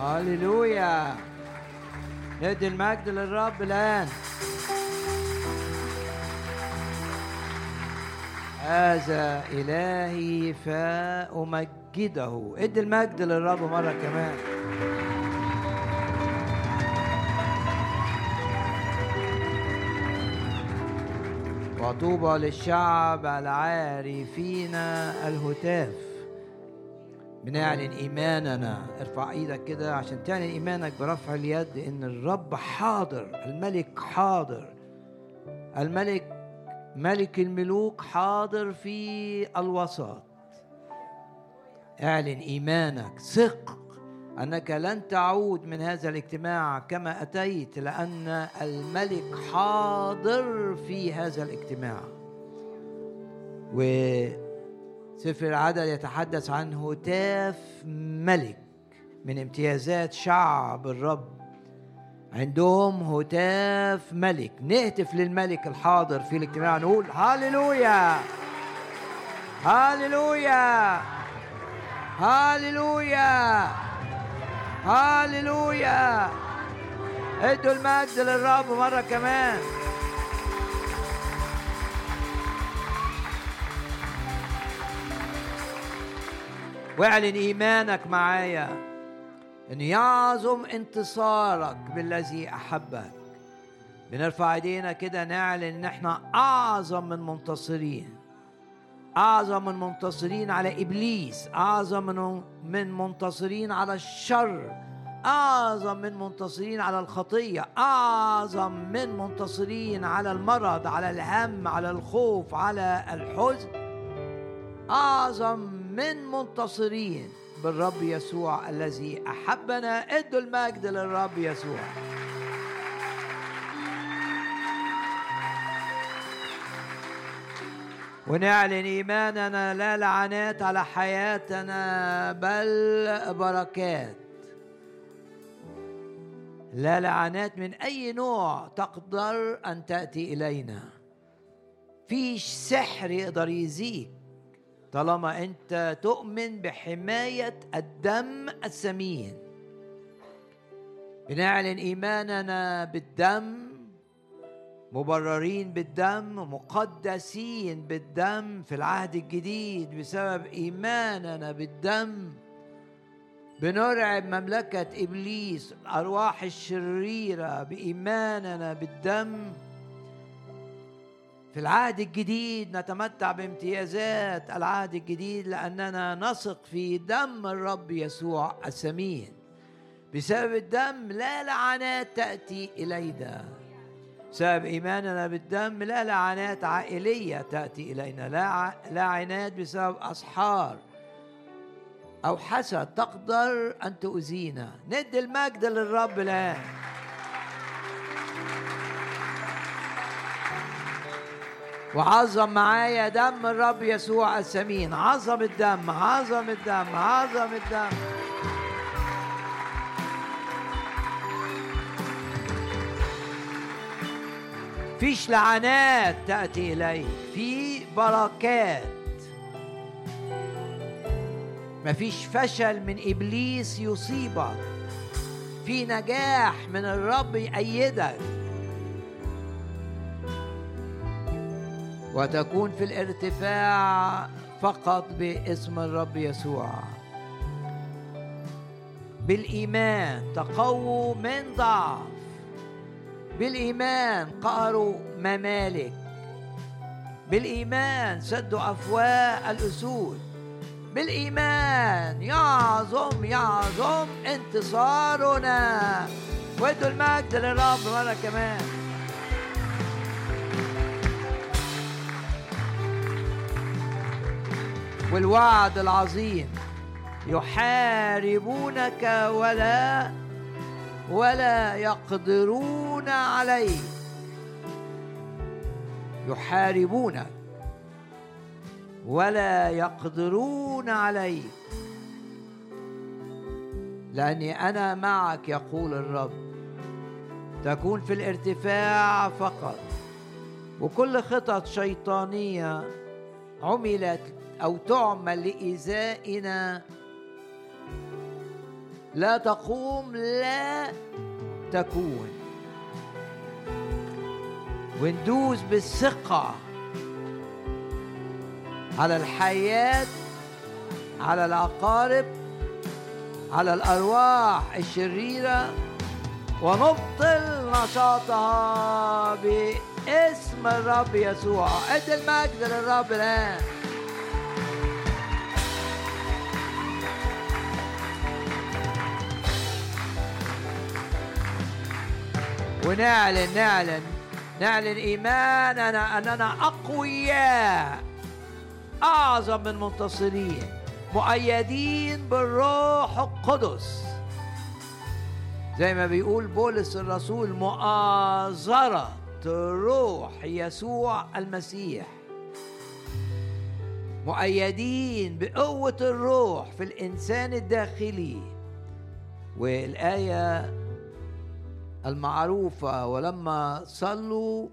هللويا. ندي المجد للرب الآن. هذا إلهي فأمجده. ادي المجد للرب مرة كمان. وطوبى للشعب العارفين الهتاف. بنعلن إيماننا. ارفع إيدك كده عشان تعلن إيمانك برفع اليد إن الرب حاضر الملك حاضر. الملك ملك الملوك حاضر في الوسط. اعلن إيمانك. ثق أنك لن تعود من هذا الاجتماع كما أتيت لأن الملك حاضر في هذا الاجتماع. وسفر العدد يتحدث عن هتاف ملك من امتيازات شعب الرب. عندهم هتاف ملك. نهتف للملك الحاضر في الاجتماع نقول هاليلويا هاليلويا هاليلويا هاليلويا ادوا المجد للرب مرة كمان. واعلن إيمانك معايا إن يعظم انتصارك بالذي أحبك. بنرفع إيدينا كده نعلن إن إحنا أعظم من منتصرين. أعظم من منتصرين على إبليس. أعظم من من منتصرين على الشر. أعظم من منتصرين على الخطية. أعظم من منتصرين على المرض على الهم على الخوف على الحزن. أعظم من منتصرين بالرب يسوع الذي أحبنا. ادوا المجد للرب يسوع. ونعلن إيماننا لا لعنات على حياتنا بل بركات. لا لعنات من أي نوع تقدر أن تأتي إلينا. فيش سحر يقدر يزيك طالما انت تؤمن بحماية الدم الثمين بنعلن إيماننا بالدم مبررين بالدم مقدسين بالدم في العهد الجديد بسبب إيماننا بالدم. بنرعب مملكة إبليس الأرواح الشريرة بإيماننا بالدم. في العهد الجديد نتمتع بامتيازات العهد الجديد لأننا نثق في دم الرب يسوع الثمين بسبب الدم لا لعنات تأتي إلينا. بسبب إيماننا بالدم لا لعنات عائلية تأتي إلينا. لا عناد بسبب أسحار أو حسد تقدر أن تؤذينا. ندي المجد للرب الآن. وعظم معايا دم الرب يسوع الثمين عظم الدم عظم الدم عظم الدم. فيش لعنات تأتي إليك في بركات. مفيش فشل من إبليس يصيبك. في نجاح من الرب يأيدك. وتكون في الارتفاع فقط باسم الرب يسوع. بالإيمان تقووا من ضعف. بالإيمان قهروا ممالك. بالإيمان سدوا أفواه الأسود. بالإيمان يعظم يعظم انتصارنا. وادوا المجد للرب مرة كمان. والوعد العظيم. يحاربونك ولا ولا يقدرون عليه يحاربونك ولا يقدرون عليه لأني أنا معك يقول الرب. تكون في الارتفاع فقط. وكل خطط شيطانية عملت أو تعمل لايذائنا لا تقوم لا تكون. وندوس بالثقة على الحياة على العقارب على الأرواح الشريرة ونبطل نشاطها باسم الرب يسوع. ادي المجد للرب الآن. ونعلن نعلن. نعلن إيماننا أننا أقوياء أعظم من منتصرين مؤيدين بالروح القدس. زي ما بيقول بولس الرسول مؤازرة روح يسوع المسيح. مؤيدين بقوة الروح في الإنسان الداخلي. والآية المعروفة ولما صلوا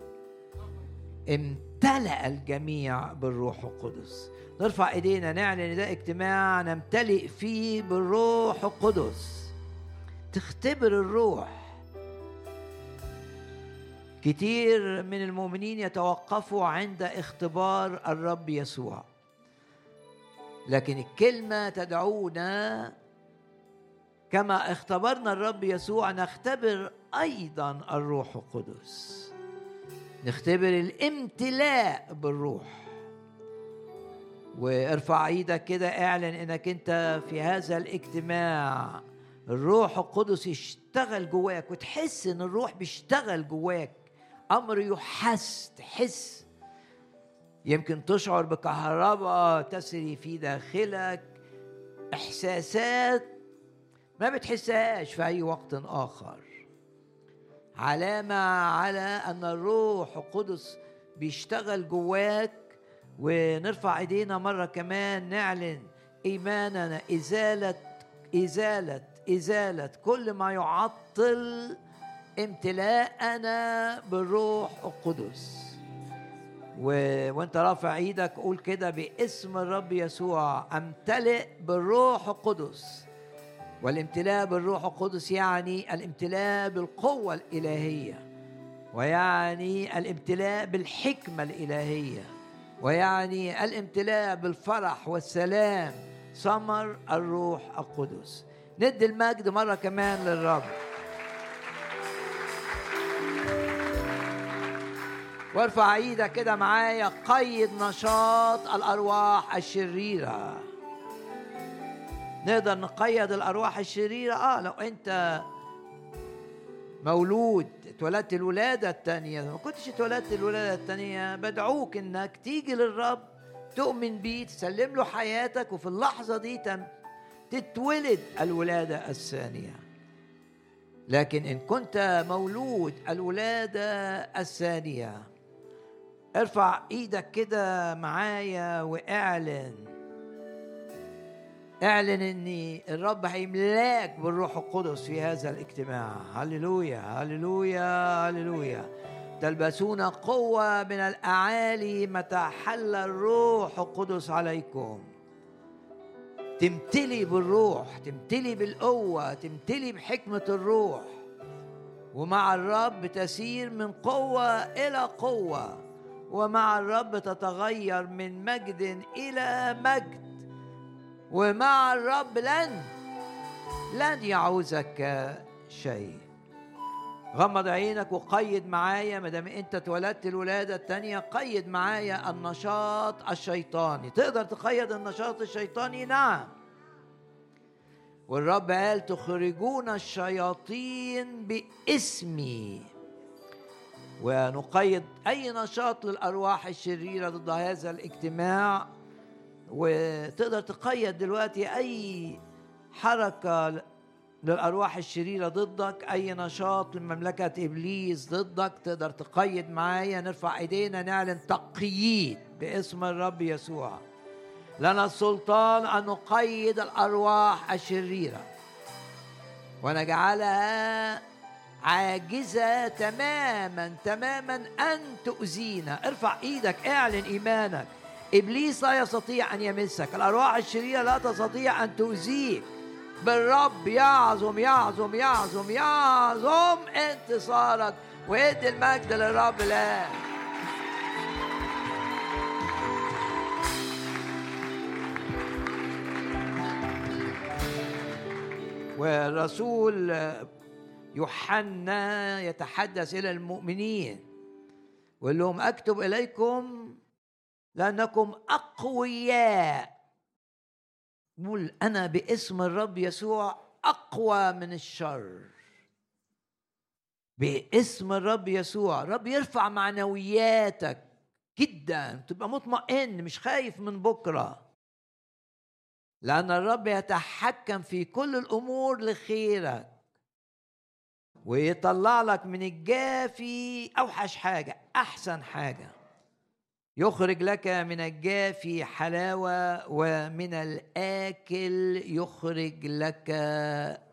امتلأ الجميع بالروح القدس. نرفع إيدينا نعلن ده اجتماع نمتلئ فيه بالروح القدس. تختبر الروح. كتير من المؤمنين يتوقفوا عند اختبار الرب يسوع. لكن الكلمة تدعونا كما اختبرنا الرب يسوع نختبر أيضا الروح القدس. نختبر الامتلاء بالروح. وارفع إيدك كده اعلن إنك أنت في هذا الاجتماع. الروح القدس يشتغل جواك وتحس إن الروح بيشتغل جواك. أمر يحس تحس. يمكن تشعر بكهرباء تسري في داخلك. إحساسات ما بتحسهاش في أي وقت آخر. علامة على أن الروح القدس بيشتغل جواك. ونرفع إيدينا مرة كمان نعلن إيماننا إزالة إزالة إزالة كل ما يعطل امتلاءنا بالروح القدس. و... وأنت رافع إيدك قول كده باسم الرب يسوع امتلئ بالروح القدس. والامتلاء بالروح القدس يعني الامتلاء بالقوة الإلهية ويعني الامتلاء بالحكمة الإلهية ويعني الامتلاء بالفرح والسلام. ثمر الروح القدس. ندي المجد مرة كمان للرب. وارفع إيدك كده معايا قيد نشاط الأرواح الشريرة. نقدر نقيد الأرواح الشريرة. آه لو أنت مولود اتولدت الولادة الثانية ما كنتش اتولدت الولادة الثانية بدعوك إنك تيجي للرب تؤمن بيه تسلم له حياتك وفي اللحظة دي تتولد الولادة الثانية. لكن إن كنت مولود الولادة الثانية ارفع إيدك كده معايا واعلن اعلن ان الرب هيملاك بالروح القدس في هذا الاجتماع. هللويا هللويا هللويا. تلبسون قوة من الأعالي متى حل الروح القدس عليكم. تمتلي بالروح تمتلي بالقوة تمتلي بحكمة الروح. ومع الرب تسير من قوة إلى قوة. ومع الرب تتغير من مجد إلى مجد. ومع الرب لن لن يعوزك شيء. غمض عينك وقيد معايا ما دام انت اتولدت الولادة الثانية قيد معايا النشاط الشيطاني. تقدر تقيد النشاط الشيطاني؟ نعم. والرب قال تخرجون الشياطين باسمي. ونقيد أي نشاط للأرواح الشريرة ضد هذا الاجتماع. وتقدر تقيد دلوقتي أي حركة للأرواح الشريرة ضدك أي نشاط لمملكه إبليس ضدك تقدر تقيد معايا. نرفع إيدينا نعلن تقييد باسم الرب يسوع. لنا السلطان أن نقيد الأرواح الشريرة. ونجعلها عاجزة تماما تماما أن تؤذينا. ارفع إيدك اعلن إيمانك. إبليس لا يستطيع أن يمسك. الأرواح الشريرة لا تستطيع أن تؤذيك بالرب يعظم يعظم يعظم يعظم انتصارك. وادي المجد للرب الآن والرسول يوحنا يتحدث إلى المؤمنين. ويقول لهم أكتب إليكم لأنكم أقوياء. قول أنا باسم الرب يسوع أقوى من الشر. باسم الرب يسوع. الرب يرفع معنوياتك جدا. تبقى مطمئن مش خايف من بكرة. لأن الرب يتحكم في كل الأمور لخيرك. ويطلع لك من الجافي. أوحش حاجة أحسن حاجة. يخرج لك من الجافي حلاوة ومن الآكل يخرج لك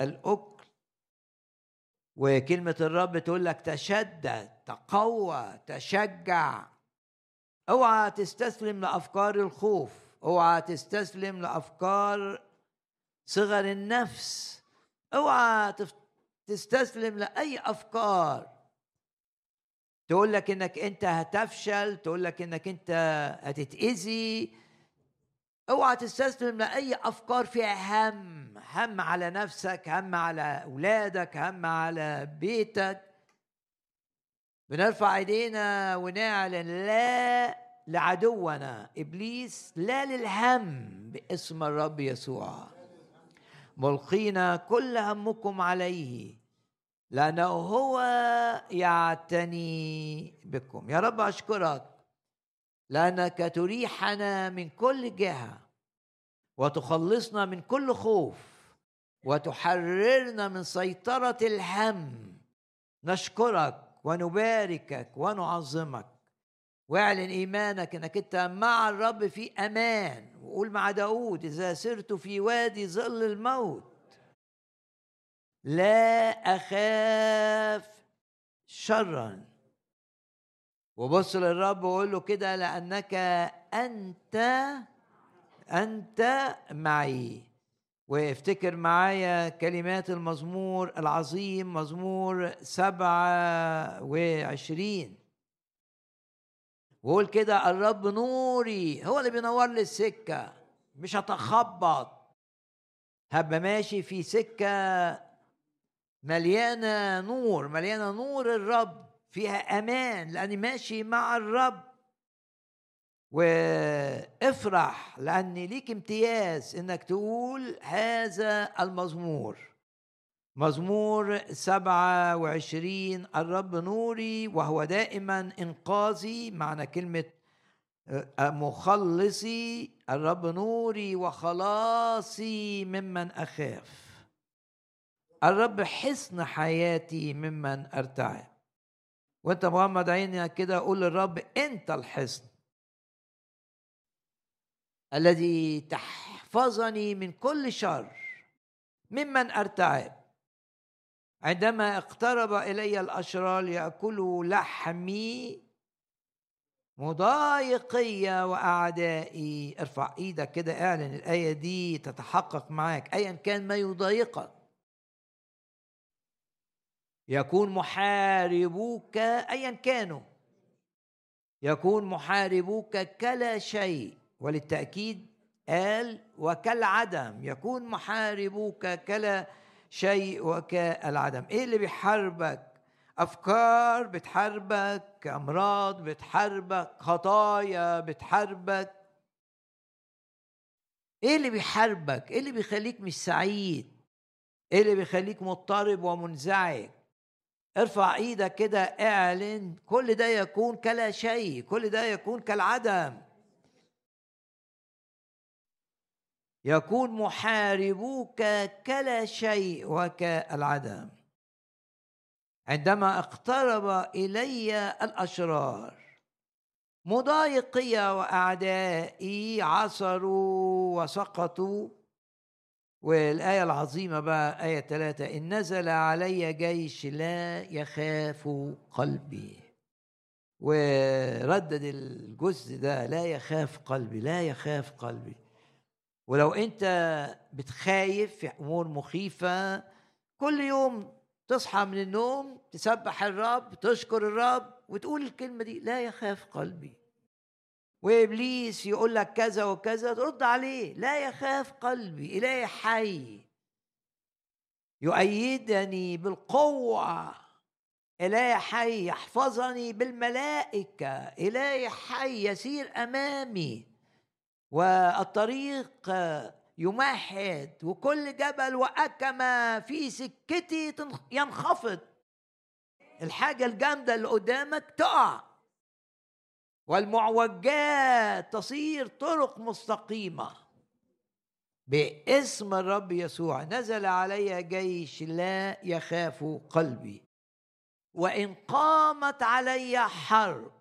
الأكل. وكلمة الرب تقول لك تشدد تقوى تشجع. اوعى تستسلم لأفكار الخوف اوعى تستسلم لأفكار صغر النفس اوعى تستسلم لأي أفكار. تقول لك إنك أنت هتفشل تقول لك إنك أنت هتتأذي. أوعى تستسلم لأي أفكار فيها هم هم على نفسك هم على أولادك هم على بيتك. بنرفع إيدينا ونعلن لا لعدونا. إبليس لا للهم باسم الرب يسوع. ملقين كل همكم عليه. لأنه هو يعتني بكم. يا رب أشكرك لأنك تريحنا من كل جهة وتخلصنا من كل خوف وتحررنا من سيطرة الهم. نشكرك ونباركك ونعظمك. واعلن إيمانك إنك أنت مع الرب في أمان. وقول مع داود إذا سرت في وادي ظل الموت. لا أخاف شرا. وبص للرب وقول له كده لأنك أنت أنت معي. وافتكر معايا كلمات المزمور العظيم مزمور سبعة وعشرين. وقول كده الرب نوري هو اللي بينور لي السكة مش هتخبط. هبقى ماشي في سكة مليانة نور مليانة نور الرب فيها أمان لأني ماشي مع الرب. وافرح لأن ليك امتياز إنك تقول هذا المزمور. مزمور سبعة وعشرين الرب نوري وهو دائما إنقاذي معنى كلمة آه، مخلصي الرب نوري وخلاصي ممن أخاف. الرب حصن حياتي ممن ارتعب وأنت مغمض عينك كده قول للرب أنت الحصن. الذي تحفظني من كل شر ممن ارتعب عندما اقترب إلي الأشرار يأكلوا لحمي مضايقي وأعدائي. ارفع إيدك كده اعلن الآية دي تتحقق معاك ايا كان ما يضايقك. يكون محاربوك ايا كانوا. يكون محاربوك كلا شيء وللتأكيد قال وكالعدم. يكون محاربوك كلا شيء وكالعدم. إيه اللي بيحاربك؟ أفكار بتحاربك أمراض بتحاربك خطايا بتحاربك. إيه اللي بيحاربك؟ إيه اللي بيخليك مش سعيد؟ إيه اللي بيخليك مضطرب ومنزعج؟ ارفع إيدك كده اعلن. كل ده يكون كلا شيء كل ده يكون كالعدم. يكون محاربوك كلا شيء وكالعدم. عندما اقترب إلي الأشرار مضايقي وأعدائي عثروا وسقطوا. والآية العظيمة بقى آية ثلاثة إن نزل علي جيش لا يخاف قلبي. وردد الجزء ده لا يخاف قلبي لا يخاف قلبي. ولو أنت بتخايف في أمور مخيفة كل يوم تصحى من النوم تسبح الرب تشكر الرب وتقول الكلمة دي لا يخاف قلبي. وإبليس يقول لك كذا وكذا ترد عليه لا يخاف قلبي إلهي حي. يؤيدني بالقوة إلهي حي يحفظني بالملائكة إلهي حي يسير أمامي. والطريق يمهد وكل جبل وأكمة في سكتي ينخفض. الحاجة الجامدة اللي قدامك تقع. والمعوجات تصير طرق مستقيمة. باسم الرب يسوع نزل علي جيش لا يخاف قلبي. وإن قامت علي حرب.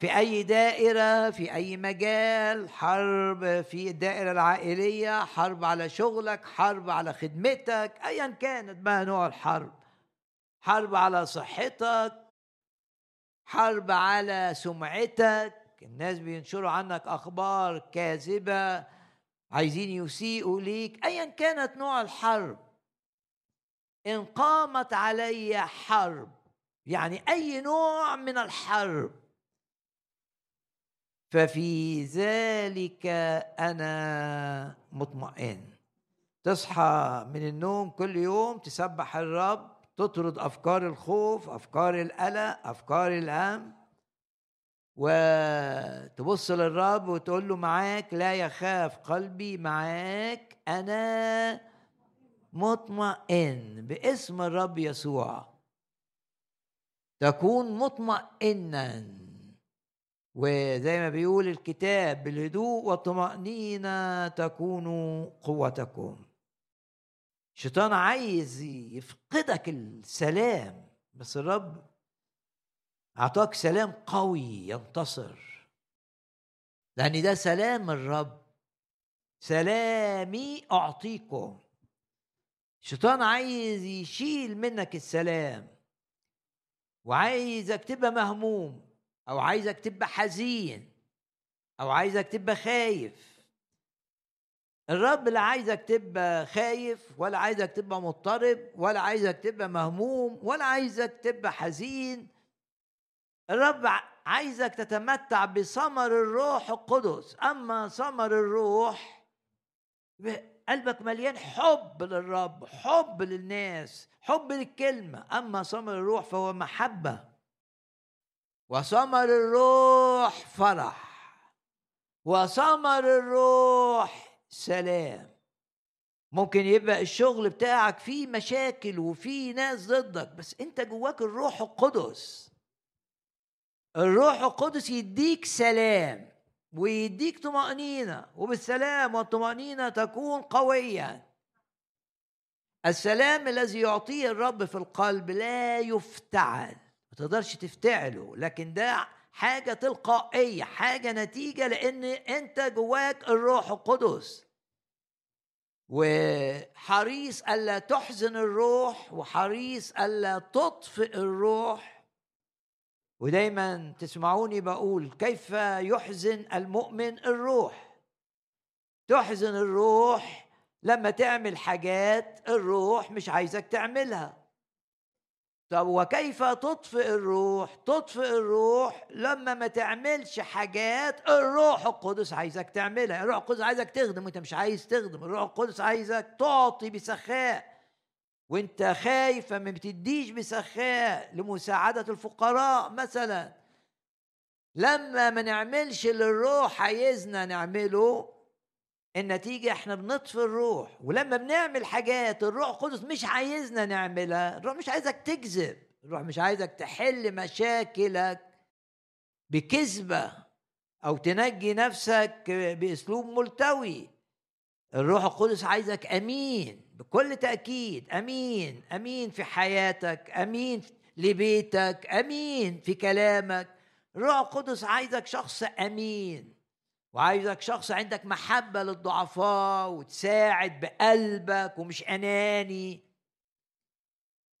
في أي دائرة في أي مجال حرب في الدائرة العائلية حرب على شغلك حرب على خدمتك ايا كانت ما نوع الحرب. حرب على صحتك حرب على سمعتك. الناس بينشروا عنك أخبار كاذبة. عايزين يسيئوا ليك. ايا كانت نوع الحرب. إن قامت علي حرب. يعني أي نوع من الحرب. ففي ذلك أنا مطمئن. تصحى من النوم كل يوم تسبح الرب. تطرد أفكار الخوف أفكار القلق أفكار الهم وتبص للرب وتقول له معاك لا يخاف قلبي معاك أنا مطمئن باسم الرب يسوع. تكون مطمئنا. وزي ما بيقول الكتاب بالهدوء والطمأنينة تكون قوتكم. الشيطان عايز يفقدك السلام بس الرب أعطاك سلام قوي ينتصر. لأن ده سلام الرب. سلامي أعطيكم. الشيطان عايز يشيل منك السلام. وعايزك تبقى مهموم أو عايزك تبقى حزين أو عايزك تبقى خايف. الرب لا عايزك تبقى خايف ولا عايزك تبقى مضطرب ولا عايزك تبقى مهموم ولا عايزك تبقى حزين. الرب عايزك تتمتع بثمر الروح القدس. أما ثمر الروح قلبك مليان حب للرب حب للناس حب للكلمة. أما ثمر الروح فهو محبة وثمر الروح فرح وثمر الروح سلام. ممكن يبقى الشغل بتاعك فيه مشاكل وفيه ناس ضدك بس انت جواك الروح القدس. الروح القدس يديك سلام ويديك طمأنينة وبالسلام والطمأنينة تكون قويا السلام الذي يعطيه الرب في القلب لا يفتعل. ما تقدرش تفتعله لكن ده حاجة تلقائية حاجة نتيجة لأن أنت جواك الروح القدس. وحريص ألا تحزن الروح وحريص ألا تطفئ الروح. ودايما تسمعوني بقول كيف يحزن المؤمن الروح؟ تحزن الروح لما تعمل حاجات الروح مش عايزك تعملها. طب وكيف تطفئ الروح؟ تطفئ الروح لما ما تعملش حاجات الروح القدس عايزك تعملها. الروح القدس عايزك تخدم وانت مش عايز تخدم. الروح القدس عايزك تعطي بسخاء. وانت خايف فما بتديش بسخاء لمساعدة الفقراء مثلا. لما ما نعملش اللي الروح عايزنا نعمله النتيجة إحنا بنطفي الروح ولما بنعمل حاجات الروح القدس مش عايزنا نعملها الروح مش عايزك تكذب الروح مش عايزك تحل مشاكلك بكذبة أو تنجي نفسك بأسلوب ملتوي. الروح القدس عايزك أمين بكل تأكيد أمين أمين في حياتك أمين لبيتك أمين في كلامك. الروح القدس عايزك شخص أمين. وعايزك شخص عندك محبة للضعفاء وتساعد بقلبك ومش أناني.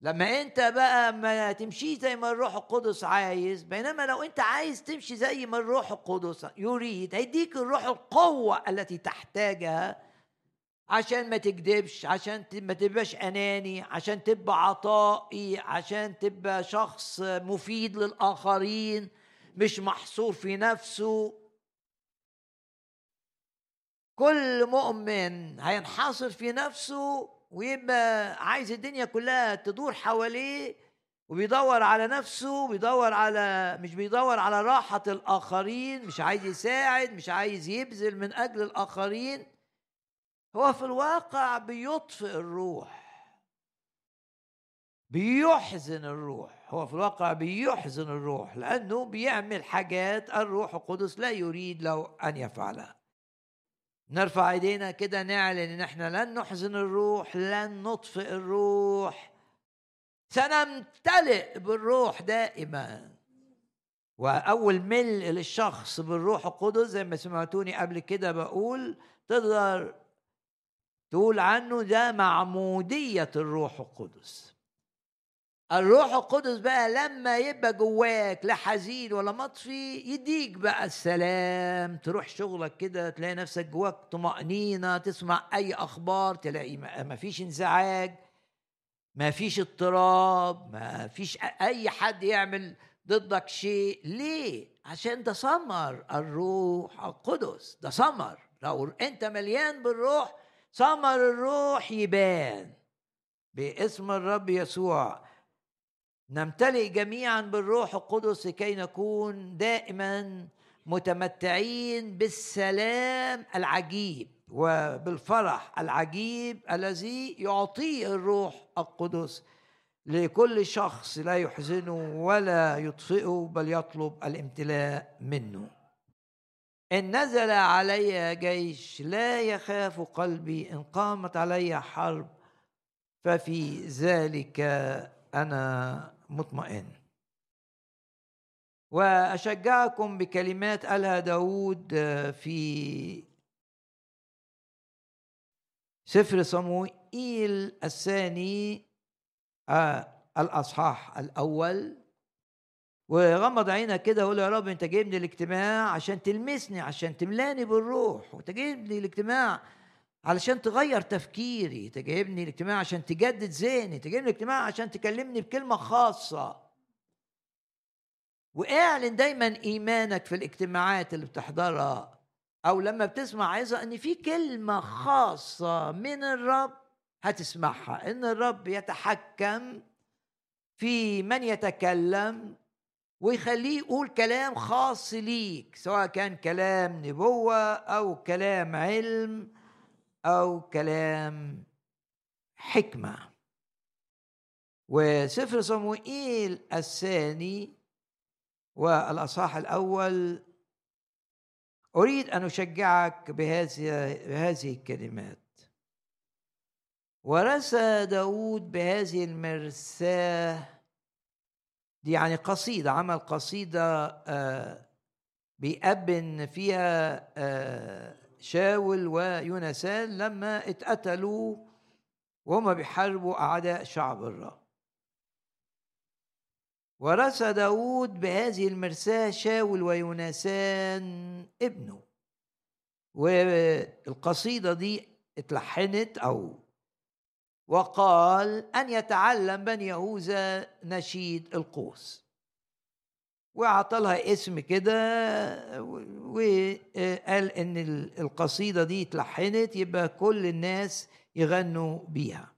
لما أنت بقى ما تمشي زي ما الروح القدس عايز بينما لو أنت عايز تمشي زي ما الروح القدس يريد هيديك الروح القوة التي تحتاجها عشان ما تكذبش عشان ما تبقاش أناني عشان تبقى عطائي عشان تبقى شخص مفيد للآخرين مش محصور في نفسه. كل مؤمن هينحصر في نفسه ويبقى عايز الدنيا كلها تدور حواليه وبيدور على نفسه بيدور على مش بيدور على راحة الآخرين مش عايز يساعد مش عايز يبذل من أجل الآخرين. هو في الواقع بيطفئ الروح. بيحزن الروح. هو في الواقع بيحزن الروح لأنه بيعمل حاجات الروح القدس لا يريد له أن يفعلها. نرفع ايدينا كده نعلن ان إحنا لن نحزن الروح لن نطفئ الروح. سنمتلئ بالروح دائما. وأول ملء للشخص بالروح القدس زي ما سمعتوني قبل كده بقول تقدر تقول عنه ده معمودية الروح القدس. الروح القدس بقى لما يبقى جواك لا حزين ولا مطفي يديك بقى السلام. تروح شغلك كده تلاقي نفسك جواك طمأنينة تسمع أي أخبار تلاقي ما فيش انزعاج ما فيش اضطراب ما فيش أي حد يعمل ضدك شيء. ليه؟ عشان ده ثمر الروح القدس ده ثمر لو أنت مليان بالروح ثمر الروح يبان باسم الرب يسوع. نمتلئ جميعا بالروح القدس لكي نكون دائما متمتعين بالسلام العجيب وبالفرح العجيب الذي يعطيه الروح القدس لكل شخص لا يحزنه ولا يطفئه بل يطلب الامتلاء منه. إن نزل علي جيش لا يخاف قلبي إن قامت علي حرب ففي ذلك أنا مطمئن. وأشجعكم بكلمات قالها داود آه، في سفر صموئيل الثاني آه، الأصحاح الأول. وغمض عينك كده وقول يا رب أنت جايبني الاجتماع عشان تلمسني عشان تملاني بالروح وأنت جايبني الاجتماع علشان تغير تفكيري انت جايبني الاجتماع عشان تجدد ذهني انت جايبني الاجتماع عشان تكلمني بكلمة خاصة. واعلن دايما إيمانك في الاجتماعات اللي بتحضرها أو لما بتسمع عظه إن في كلمة خاصة من الرب هتسمعها إن الرب يتحكم في من يتكلم ويخليه يقول كلام خاص ليك سواء كان كلام نبوة أو كلام علم أو كلام حكمة. وسفر صموئيل الثاني والأصحاح الأول أريد أن أشجعك بهذه بهذه الكلمات. ورثى داود بهذه المرساه دي يعني قصيدة عمل قصيدة آه بيأبن فيها آه شاول ويونسان لما اتقتلوا وهما بيحاربوا أعداء شعب الرب. ورث داود بهذه المرساة شاول ويونسان ابنه. والقصيدة دي اتلحنت أو وقال أن يتعلم بني يهوذا نشيد القوس. وأعطى لها اسم كده وقال إن القصيدة دي اتلحنت يبقى كل الناس يغنوا بيها.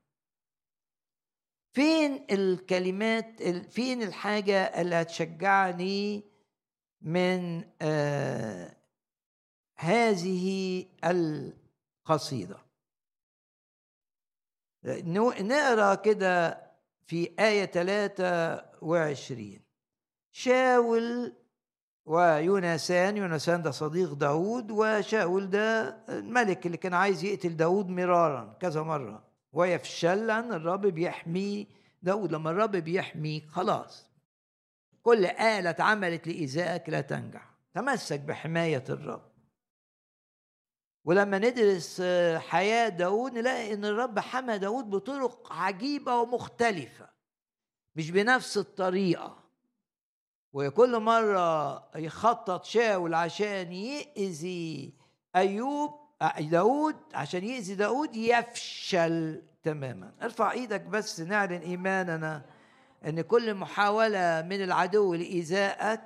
فين الكلمات فين الحاجة اللي هتشجعني من آه هذه القصيدة؟ نقرأ كده في آية 23 شاول ويونسان يونسان ده صديق داود وشاول ده الملك اللي كان عايز يقتل داود مرارا كذا مرة. ويفشل لأن الرب بيحمي داود لما الرب بيحمي خلاص. كل آلة اتعملت لإيذائك لا تنجح. تمسك بحماية الرب. ولما ندرس حياة داود نلاقي إن الرب حمى داود بطرق عجيبة ومختلفة. مش بنفس الطريقة. وكل مرة يخطط شاول عشان يأذي أيوب داود عشان يأذي داود يفشل تماما ارفع إيدك بس نعلن إيماننا أن كل محاولة من العدو لإيذائك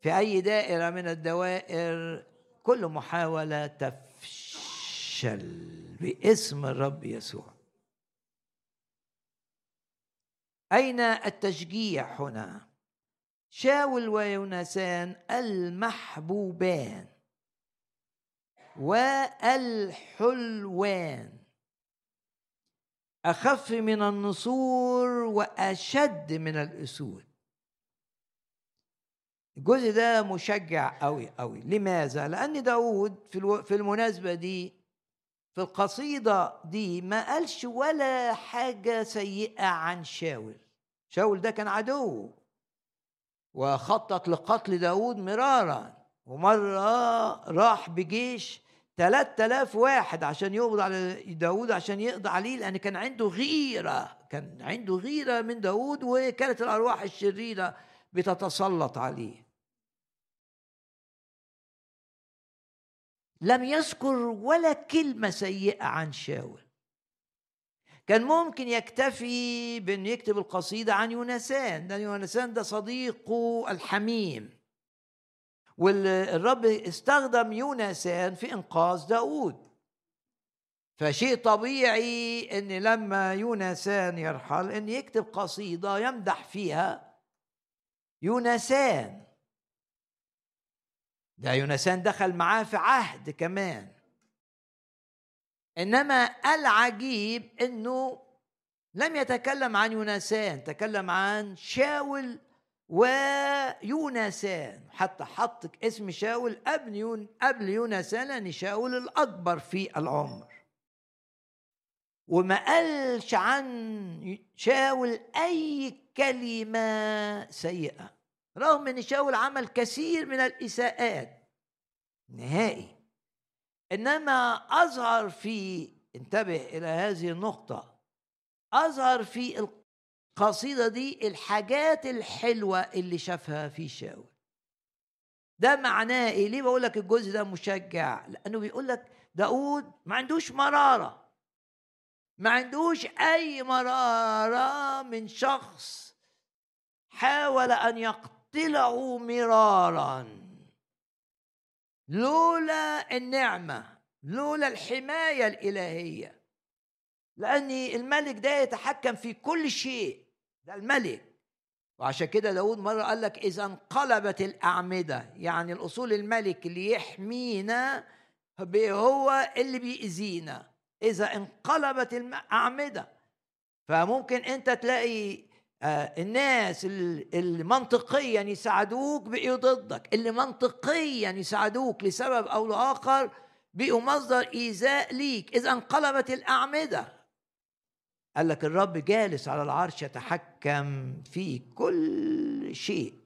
في أي دائرة من الدوائر كل محاولة تفشل باسم الرب يسوع أين التشجيع هنا؟ شاول ويونسان المحبوبان والحلوان. أخف من النسور وأشد من الأسود. الجزء ده مشجع قوي قوي لماذا؟ لأن داود في, المناسبة دي في القصيدة دي ما قالش ولا حاجة سيئة عن شاول. شاول ده كان عدو. وخطط لقتل داود مرارا. ومرة راح بجيش 3000 واحد عشان يقبض على داود عشان يقضي عليه لأن كان عنده غيرة كان عنده غيرة من داود وكانت الأرواح الشريرة بتتسلط عليه. لم يذكر ولا كلمة سيئة عن شاول. كان ممكن يكتفي بأن يكتب القصيدة عن يونسان. ده يونسان ده صديقه الحميم. والرب استخدم يونسان في إنقاذ داود. فشيء طبيعي أن لما يونسان يرحل أن يكتب قصيدة يمدح فيها يونسان. ده يونسان دخل معاه في عهد كمان. إنما العجيب إنه لم يتكلم عن يونسان تكلم عن شاول ويونسان حتى حط اسم شاول قبل يون قبل لأن شاول الأكبر في العمر. وما قالش عن شاول أي كلمة سيئة رغم إن شاول عمل كثير من الإساءات. نهائي. إنما أظهر في انتبه إلى هذه النقطة أظهر في القصيدة دي الحاجات الحلوة اللي شافها في شاول. ده معناه إيه؟ ليه بقول لك الجزء ده مشجع؟ لأنه بيقول لك داود ما عندوش مرارة. ما عندوش أي مرارة من شخص حاول أن يقتله مرارا. لولا النعمة لولا الحماية الإلهية. لأن الملك ده يتحكم في كل شيء. ده الملك. وعشان كده داود مرة قال لك إذا انقلبت الأعمدة يعني الأصول الملك اللي يحمينا هو اللي بيأذينا. إذا انقلبت الأعمدة فممكن أنت تلاقي الناس اللي منطقيا يساعدوك بقوا ضدك اللي منطقيا يساعدوك لسبب أو لآخر بقوا مصدر إيذاء ليك. إذا انقلبت الأعمدة. قال لك الرب جالس على العرش يتحكم في كل شيء.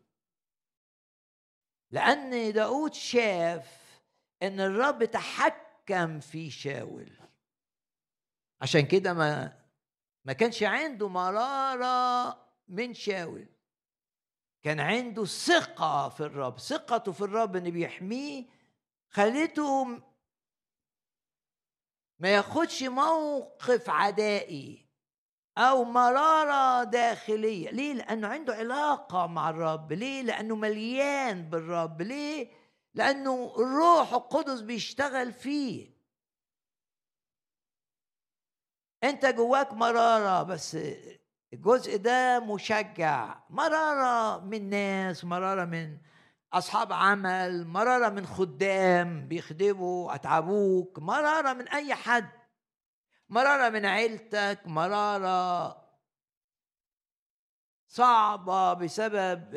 لأن داود شاف إن الرب تحكم في شاول. عشان كده ما ما كانش عنده مرارة من شاول. كان عنده ثقة في الرب ثقته في الرب إن بيحميه خلته ما ياخدش موقف عدائي أو مرارة داخلية. ليه؟ لأنه عنده علاقة مع الرب. ليه؟ لأنه مليان بالرب. ليه؟ لأنه الروح القدس بيشتغل فيه. أنت جواك مرارة بس الجزء ده مشجع مرارة من ناس مرارة من أصحاب عمل مرارة من خدام بيخدموا أتعبوك مرارة من أي حد مرارة من عيلتك مرارة صعبة بسبب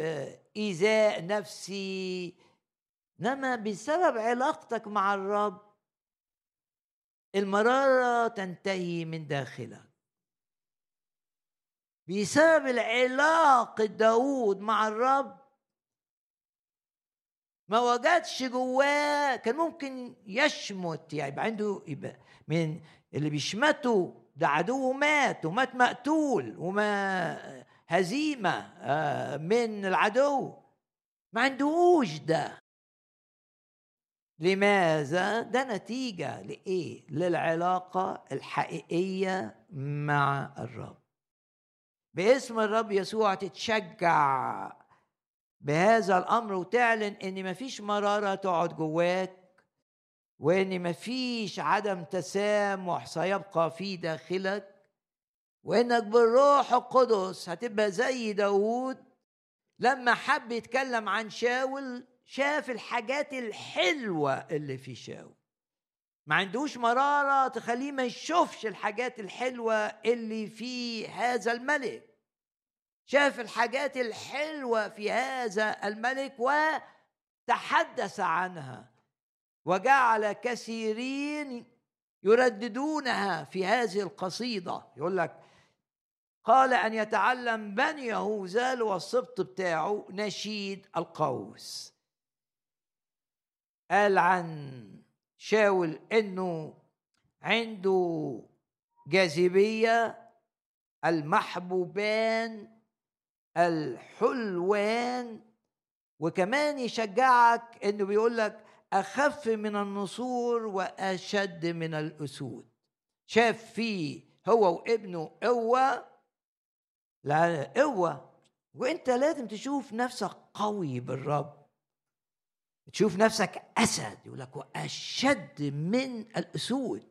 إيذاء نفسي إنما بسبب علاقتك مع الرب المرارة تنتهي من داخلك. بسبب العلاقة داود مع الرب ما وجدش جواه كان ممكن يشمت يعني يبقى عنده يبقى من اللي بيشمتوا ده عدو مات ومات مقتول وما هزيمة آه، من العدو ما عندهوش ده لماذا؟ ده نتيجة لإيه؟ للعلاقة الحقيقية مع الرب باسم الرب يسوع تتشجع بهذا الأمر وتعلن إن مفيش مرارة تقعد جواك وإن مفيش عدم تسامح سيبقى في داخلك وإنك بالروح القدس هتبقى زي داوود لما حب يتكلم عن شاول شاف الحاجات الحلوة اللي في شاول. ما عندوش مرارة تخليه ما يشوفش الحاجات الحلوة اللي في هذا الملك. شاف الحاجات الحلوة في هذا الملك وتحدث عنها. وجعل كثيرين يرددونها في هذه القصيدة. يقول لك قال أن يتعلم بني يهوذا والسبط بتاعه نشيد القوس. قال عن شاول إنه عنده جاذبية المحبوبان الحلوان وكمان يشجعك إنه بيقول لك أخف من النسور وأشد من الأسود. شاف فيه هو وابنه قوة؟ لا قوة. وإنت لازم تشوف نفسك قوي بالرب. تشوف نفسك أسد يقول لك وأشد من الأسود.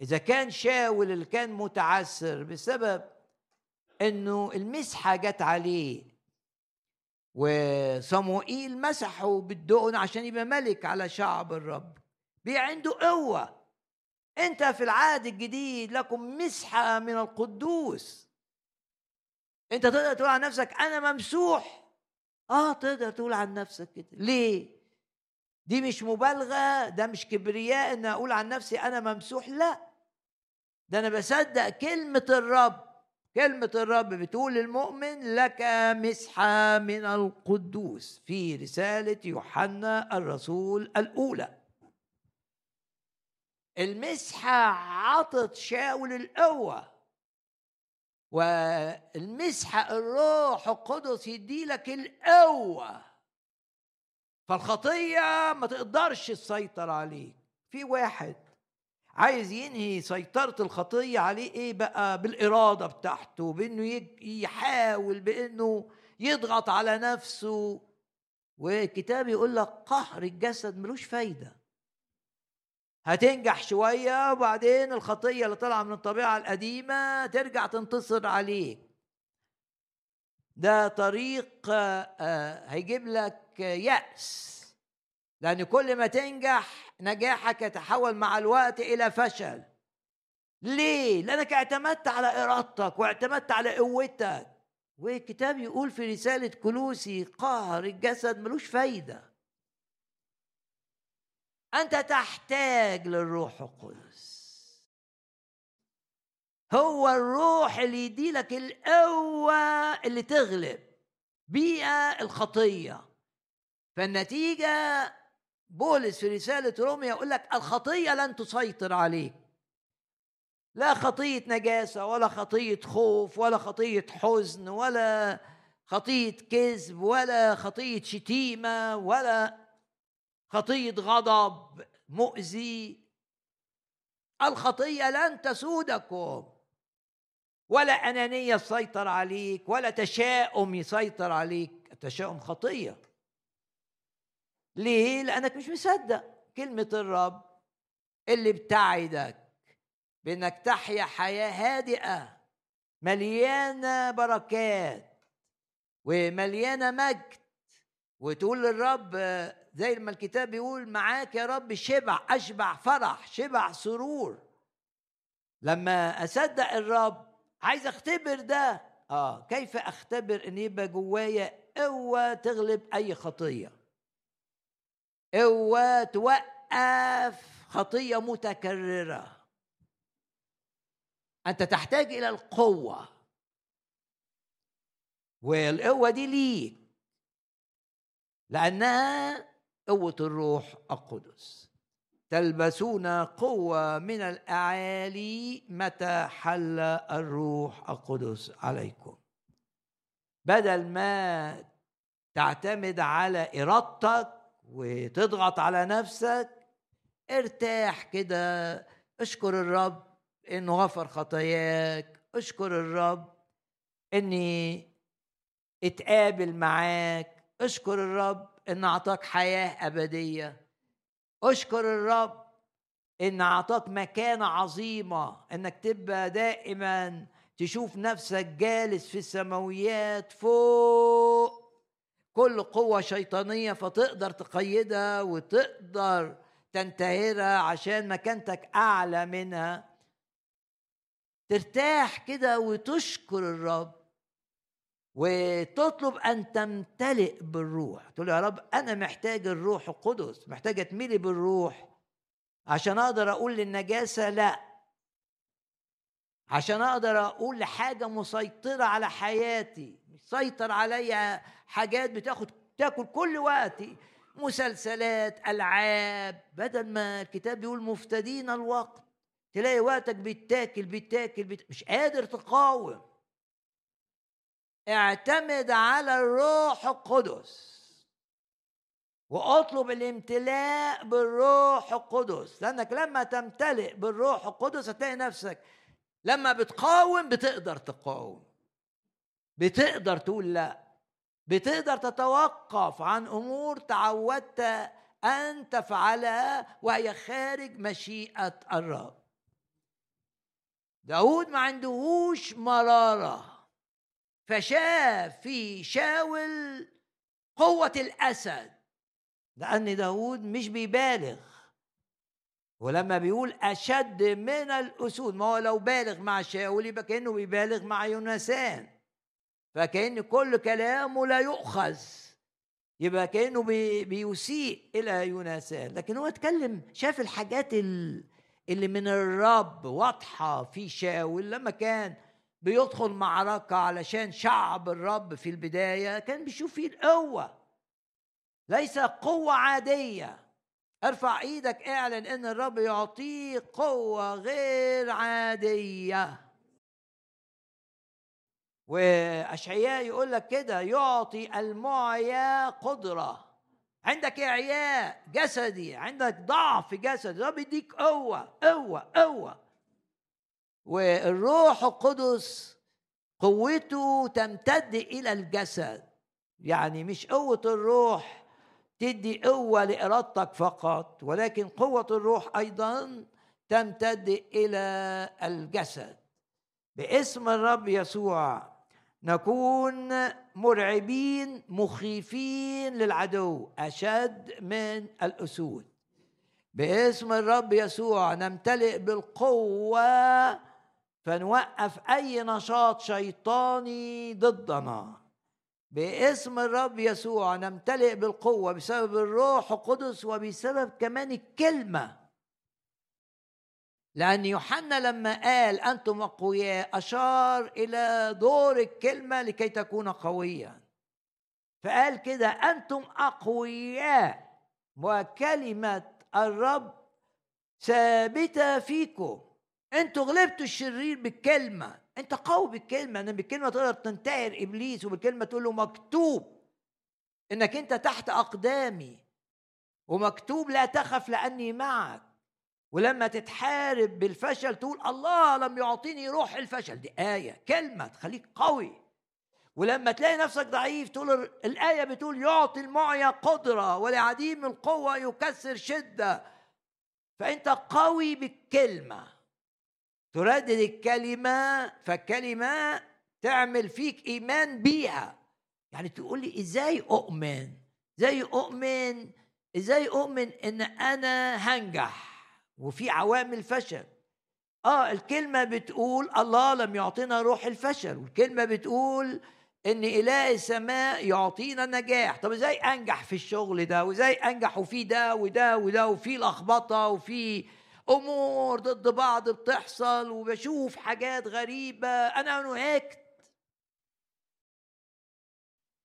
إذا كان شاول اللي كان متعسر بسبب إنه المسحة جت عليه. وصموئيل مسحه بالدقن عشان يبقى ملك على شعب الرب. بي عنده قوة. أنت في العهد الجديد لكم مسحة من القدوس. أنت تقدر تقول عن نفسك أنا ممسوح. آه تقدر تقول عن نفسك كده. ليه؟ دي مش مبالغة ده مش كبرياء إن أقول عن نفسي أنا ممسوح لا. ده أنا بصدق كلمة الرب. كلمة الرب بتقول للمؤمن لك مسحة من القدوس في رسالة يوحنا الرسول الأولى. المسحة عطت شاول القوة والمسحة الروح القدس يدي لك القوة. فالخطية ما تقدرش تسيطر عليك. في واحد عايز ينهي سيطرة الخطية عليه إيه بقى؟ بالإرادة بتاعته بإنه يحاول بإنه يضغط على نفسه. والكتاب يقول لك قهر الجسد ملوش فايدة. هتنجح شوية وبعدين الخطية اللي طالعة من الطبيعة القديمة ترجع تنتصر عليك. ده طريق آه، هيجيب لك يأس. لأن كل ما تنجح نجاحك يتحول مع الوقت إلى فشل. ليه؟ لأنك اعتمدت على إرادتك واعتمدت على قوتك. والكتاب يقول في رسالة كلوسي قهر الجسد ملوش فايدة. أنت تحتاج للروح القدس. هو الروح اللي يديلك القوة اللي تغلب بيها الخطية. فالنتيجة بولس في رسالة روميا يقول لك الخطية لن تسيطر عليك. لا خطية نجاسة ولا خطية خوف ولا خطية حزن ولا خطية كذب ولا خطية شتيمة ولا خطية غضب مؤذي. الخطية لن تسودكم. ولا أنانية تسيطر عليك ولا تشاؤم يسيطر عليك. التشاؤم خطية. ليه؟ لأنك مش مصدق. كلمة الرب اللي بتعدك بإنك تحيا حياة هادئة مليانة بركات ومليانة مجد. وتقول للرب زي ما الكتاب بيقول معاك يا رب شبع أشبع فرح شبع سرور. لما أصدق الرب عايز أختبر ده. آه كيف أختبر إن يبقى جوايا قوة تغلب أي خطية؟ قوه توقف خطية متكررة. أنت تحتاج إلى القوة. والقوة دي ليك. لأنها قوة الروح القدس. تلبسون قوة من الأعالي متى حل الروح القدس عليكم. بدل ما تعتمد على إرادتك وتضغط على نفسك ارتاح كده اشكر الرب إنه غفر خطاياك اشكر الرب إني اتقابل معاك اشكر الرب إن أعطاك حياة أبدية اشكر الرب إن أعطاك مكانة عظيمة إنك تبقى دائما تشوف نفسك جالس في السماويات فوق. كل قوة شيطانية فتقدر تقيدها وتقدر تنتهرها عشان مكانتك أعلى منها. ترتاح كده وتشكر الرب وتطلب أن تمتلئ بالروح. تقول يا رب أنا محتاج الروح القدس محتاج أتملي بالروح عشان أقدر أقول للنجاسة لا. عشان أقدر أقول لحاجه مسيطرة على حياتي. مسيطر عليا حاجات بتاخد تاكل كل وقتي. مسلسلات ألعاب بدل ما الكتاب بيقول مفتدين الوقت تلاقي وقتك بيتاكل بيتاكل, بيتاكل مش قادر تقاوم. اعتمد على الروح القدس. وأطلب الامتلاء بالروح القدس. لأنك لما تمتلئ بالروح القدس هتلاقي نفسك لما بتقاوم بتقدر تقاوم. بتقدر تقول لا. بتقدر تتوقف عن أمور تعودت أن تفعلها وهي خارج مشيئة الرب. داود ما عندهوش مرارة فشاف في شاول قوة الأسد لأن داود مش بيبالغ. ولما بيقول أشد من الأسود ما هو لو بالغ مع شاول يبقى كأنه بيبالغ مع يونسان فكأن كل كلامه لا يؤخذ. يبقى كأنه بيسيء إلى يونسان لكن هو اتكلم شاف الحاجات اللي من الرب واضحة في شاول. لما كان بيدخل معركة علشان شعب الرب في البداية كان بيشوف فيه القوة. ليس قوة عادية. ارفع إيدك اعلن إن الرب يعطيك قوة غير عادية. وأشعياء يقول لك كده يعطي المعيا قدرة. عندك إعياء جسدي عندك ضعف جسدي ده بيديك قوة قوة قوة. والروح القدس قوته تمتد إلى الجسد. يعني مش قوة الروح تدي قوة لإرادتك فقط ولكن قوة الروح أيضا تمتد إلى الجسد. باسم الرب يسوع نكون مرعبين مخيفين للعدو أشد من الأسود. باسم الرب يسوع نمتلئ بالقوة فنوقف أي نشاط شيطاني ضدنا. باسم الرب يسوع نمتلئ بالقوة بسبب الروح القدس وبسبب كمان الكلمة لأن يوحنا لما قال أنتم أقوياء أشار إلى دور الكلمة لكي تكون قويا. فقال كده أنتم أقوياء وكلمة الرب ثابتة فيكم. أنتوا غلبتوا الشرير بالكلمة. أنت قوي بالكلمة. أن بالكلمة تقدر تنتهر إبليس وبالكلمة تقول له مكتوب إنك أنت تحت أقدامي ومكتوب لا تخف لأني معك. ولما تتحارب بالفشل تقول الله لم يعطيني روح الفشل. دي آية كلمة تخليك قوي. ولما تلاقي نفسك ضعيف تقول الآية بتقول يعطي المعيا قدرة ولعديم القوة يكسر شدة. فأنت قوي بالكلمة. تردد الكلمة فالكلمة تعمل فيك إيمان بيها. يعني تقول لي إزاي أؤمن؟ إزاي أؤمن؟ إزاي أؤمن إن أنا هنجح؟ وفي عوامل فشل. آه الكلمة بتقول الله لم يعطينا روح الفشل والكلمة بتقول إن إله السماء يعطينا نجاح. طب إزاي أنجح في الشغل ده؟ وإزاي أنجح وفي ده وده وده وفي لخبطة وفي أمور ضد بعض بتحصل وبشوف حاجات غريبة. أنا انهكت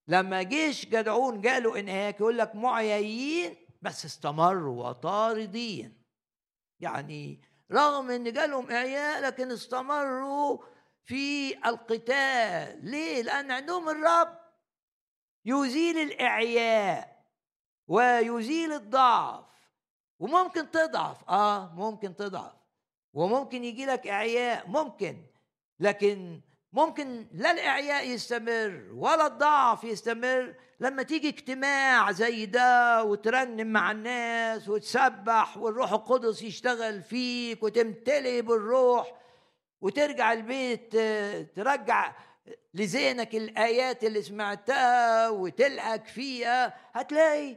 لما جيش جدعون جاله إنهاك يقول لك معيين بس استمروا وطاردين. يعني رغم إن جالهم إعياء لكن استمروا في القتال. ليه؟ لأن عندهم الرب يزيل الإعياء ويزيل الضعف. وممكن تضعف آه ممكن تضعف. وممكن يجي لك إعياء ممكن. لكن ممكن لا الإعياء يستمر ولا الضعف يستمر. لما تيجي اجتماع زي ده وترنم مع الناس وتسبح والروح القدس يشتغل فيك وتمتلي بالروح وترجع البيت ترجع لذهنك الآيات اللي سمعتها وتلعق فيها هتلاقي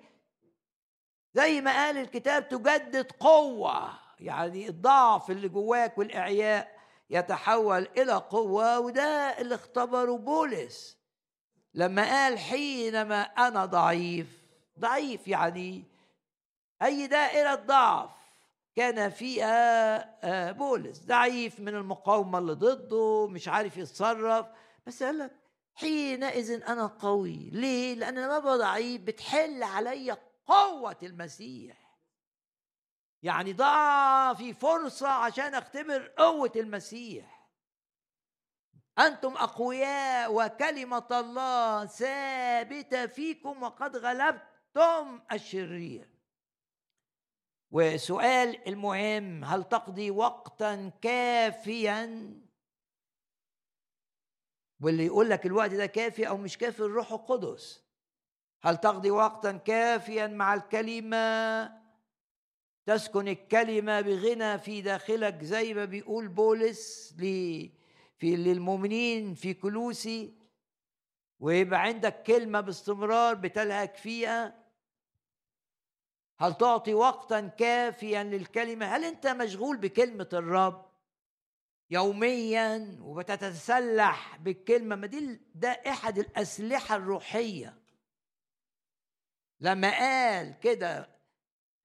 زي ما قال الكتاب تجدد قوة يعني الضعف اللي جواك والإعياء. يتحول إلى قوة وده اللي اختبره بولس. لما قال حينما أنا ضعيف ضعيف يعني أي دائرة ضعف كان فيها آه، بولس. ضعيف من المقاومة اللي ضده مش عارف يتصرف. بس قال لك حينئذ أنا قوي. ليه؟ لأن لما ببقى ضعيف بتحل علي قوة المسيح. يعني ضع في فرصة عشان أختبر قوة المسيح. أنتم أقوياء وكلمة الله ثابتة فيكم وقد غلبتم الشرير. وسؤال المهم هل تقضي وقتا كافيا؟ واللي يقول لك الوقت ده كافي أو مش كافي الروح القدس. هل تقضي وقتا كافيا مع الكلمة؟ تسكن الكلمة بغنى في داخلك زي ما بيقول بولس في للمؤمنين في كلوسي. ويبقى عندك كلمة باستمرار بتلهك فيها. هل تعطي وقتا كافيا للكلمة؟ هل أنت مشغول بكلمة الرب يوميا وبتتسلح بالكلمة؟ ما دي ده أحد الأسلحة الروحية. لما قال كده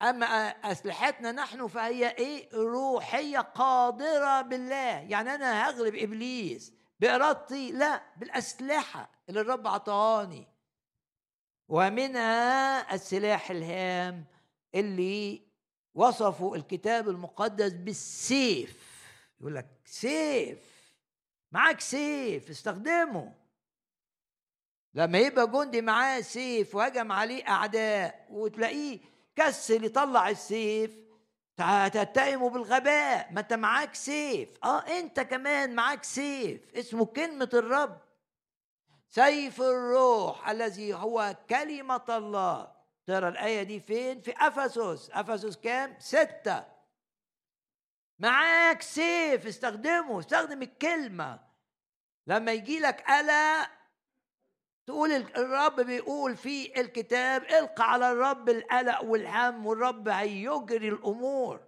أما أسلحتنا نحن فهي إيه؟ روحية قادرة بالله. يعني أنا هغلب إبليس بإرادتي؟ لا بالأسلحة اللي الرب عطاني ومنها السلاح الهام اللي وصفوا الكتاب المقدس بالسيف. يقول لك سيف معاك سيف استخدمه. لما يبقى جندي معاه سيف وهجم عليه أعداء وتلاقيه كسل يطلع السيف. تتهمه بالغباء. ما انت معاك سيف. آه انت كمان معاك سيف. اسمه كلمة الرب. سيف الروح الذي هو كلمة الله. ترى الآية دي فين؟ في أفسس. أفسس كام؟ ستة. معاك سيف. استخدمه. استخدم الكلمة. لما يجي لك قلق تقول الرب بيقول في الكتاب القى على الرب القلق والهم والرب هيجري الأمور.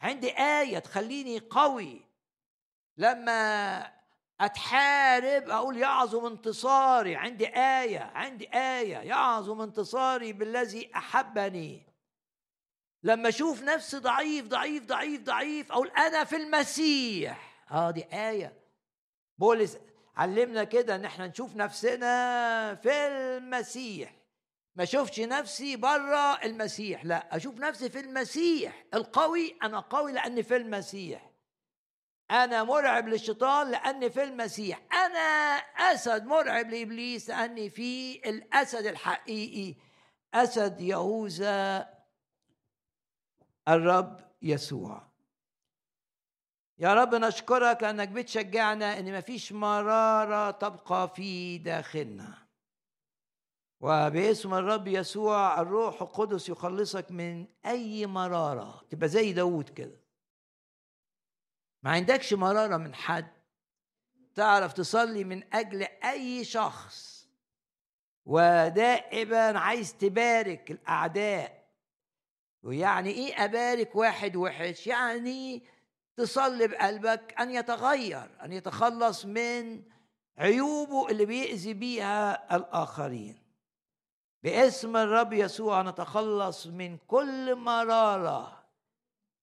عندي آية تخليني قوي. لما أتحارب أقول يعظم انتصاري. عندي آية عندي آية. يعظم انتصاري بالذي أحبني. لما أشوف نفسي ضعيف ضعيف ضعيف ضعيف أقول أنا في المسيح. آه دي آية. بولس علمنا كده إن إحنا نشوف نفسنا في المسيح. ما اشوفش نفسي بره المسيح لا أشوف نفسي في المسيح. القوي أنا قوي لأني في المسيح. أنا مرعب للشيطان لأني في المسيح. أنا أسد مرعب لإبليس لأني في الأسد الحقيقي. أسد يهوذا الرب يسوع. يا رب نشكرك أنك بتشجعنا إن مفيش مرارة تبقى في داخلنا. وباسم الرب يسوع الروح القدس يخلصك من أي مرارة. تبقى زي داود كده. ما عندكش مرارة من حد. تعرف تصلي من أجل أي شخص. ودائما عايز تبارك الأعداء. ويعني إيه أبارك واحد وحش؟ يعني تصلي بقلبك أن يتغير أن يتخلص من عيوبه اللي بيأذي بيها الآخرين. باسم الرب يسوع نتخلص من كل مرارة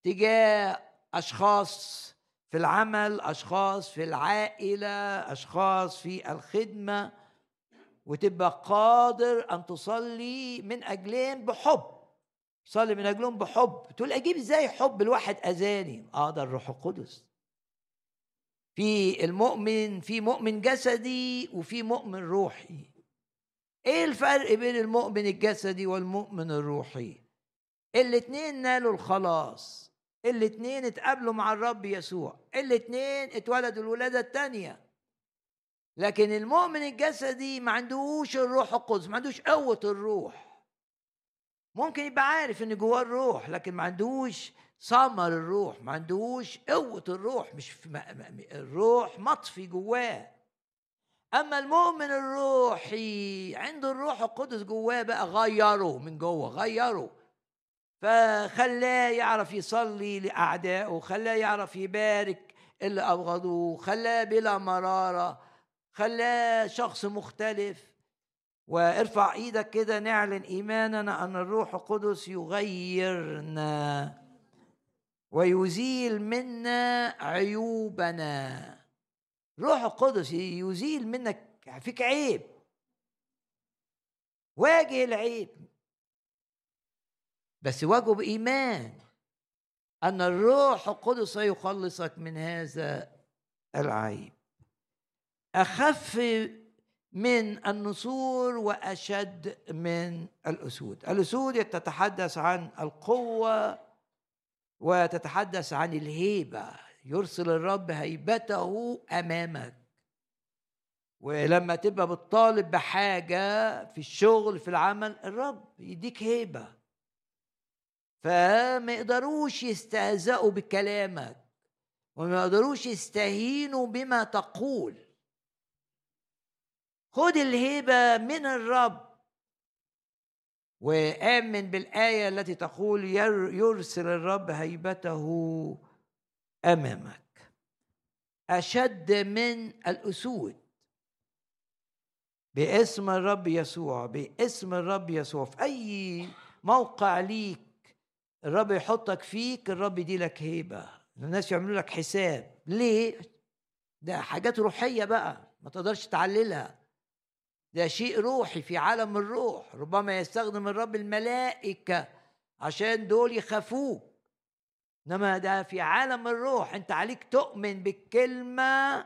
تجاه أشخاص في العمل أشخاص في العائلة أشخاص في الخدمة وتبقى قادر أن تصلي من اجلهم بحب. صلي من أجلهم بحب. تقول أجيب إزاي حب الواحد؟ أذاني. آه ده الروح القدس. في المؤمن في مؤمن جسدي وفي مؤمن روحي. إيه الفرق بين المؤمن الجسدي والمؤمن الروحي؟ الاتنين نالوا الخلاص. الاتنين اتقابلوا مع الرب يسوع. الاتنين اتولدوا الولادة التانية. لكن المؤمن الجسدي ما عندوش الروح القدس ما عندوش قوة الروح. ممكن يبقى عارف إن جواه الروح لكن ما عندوش ثمر الروح ما عندوش قوة الروح مش في الروح مطفي جواه. أما المؤمن الروحي عنده الروح القدس جواه بقى غيره من جوه غيره. فخلاه يعرف يصلي لأعدائه خلاه يعرف يبارك اللي أبغضوه خلاه بلا مرارة خلاه شخص مختلف. وارفع إيدك كده نعلن ايماننا ان الروح القدس يغيرنا ويزيل منا عيوبنا. روح القدس يزيل منك فيك عيب واجه العيب. بس واجه بإيمان أن الروح القدس سيخلصك من هذا العيب. أخف من النسور وأشد من الأسود. الأسود تتحدث عن القوة وتتحدث عن الهيبة. يرسل الرب هيبته أمامك. ولما تبقى بتطالب بحاجة في الشغل في العمل الرب يديك هيبة. فما يقدروش يستهزئوا بكلامك وما يقدروش يستهينوا بما تقول. خد الهيبة من الرب. وآمن بالآية التي تقول يرسل الرب هيبته أمامك. أشد من الأسود. باسم الرب يسوع باسم الرب يسوع. في أي موقع ليك الرب يحطك فيك الرب يدي لك هيبة. الناس يعملوا لك حساب. ليه؟ ده حاجات روحية بقى ما تقدرش تعللها. ده شيء روحي في عالم الروح ربما يستخدم الرب الملائكة عشان دول يخافوك. إنما ده في عالم الروح أنت عليك تؤمن بالكلمة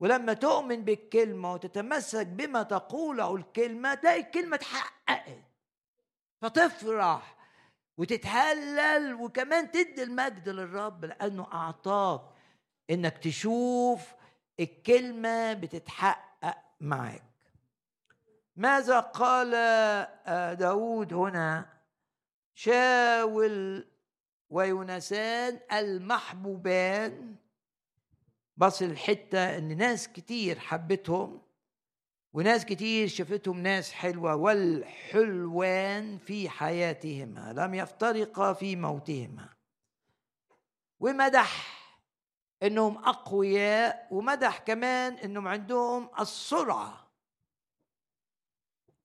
ولما تؤمن بالكلمة وتتمسك بما تقوله الكلمة تلاقي الكلمة اتحققت. فتفرح وتتهلل وكمان تدي المجد للرب لأنه أعطاك إنك تشوف الكلمة بتتحقق معاك. ماذا قال آه، داود هنا؟ شاول ويونسان المحبوبان. بص الحتة إن ناس كتير حبتهم وناس كتير شافتهم ناس حلوة والحلوان في حياتهما لم يفترقا في موتهما. ومدح إنهم أقوياء ومدح كمان إنهم عندهم السرعة.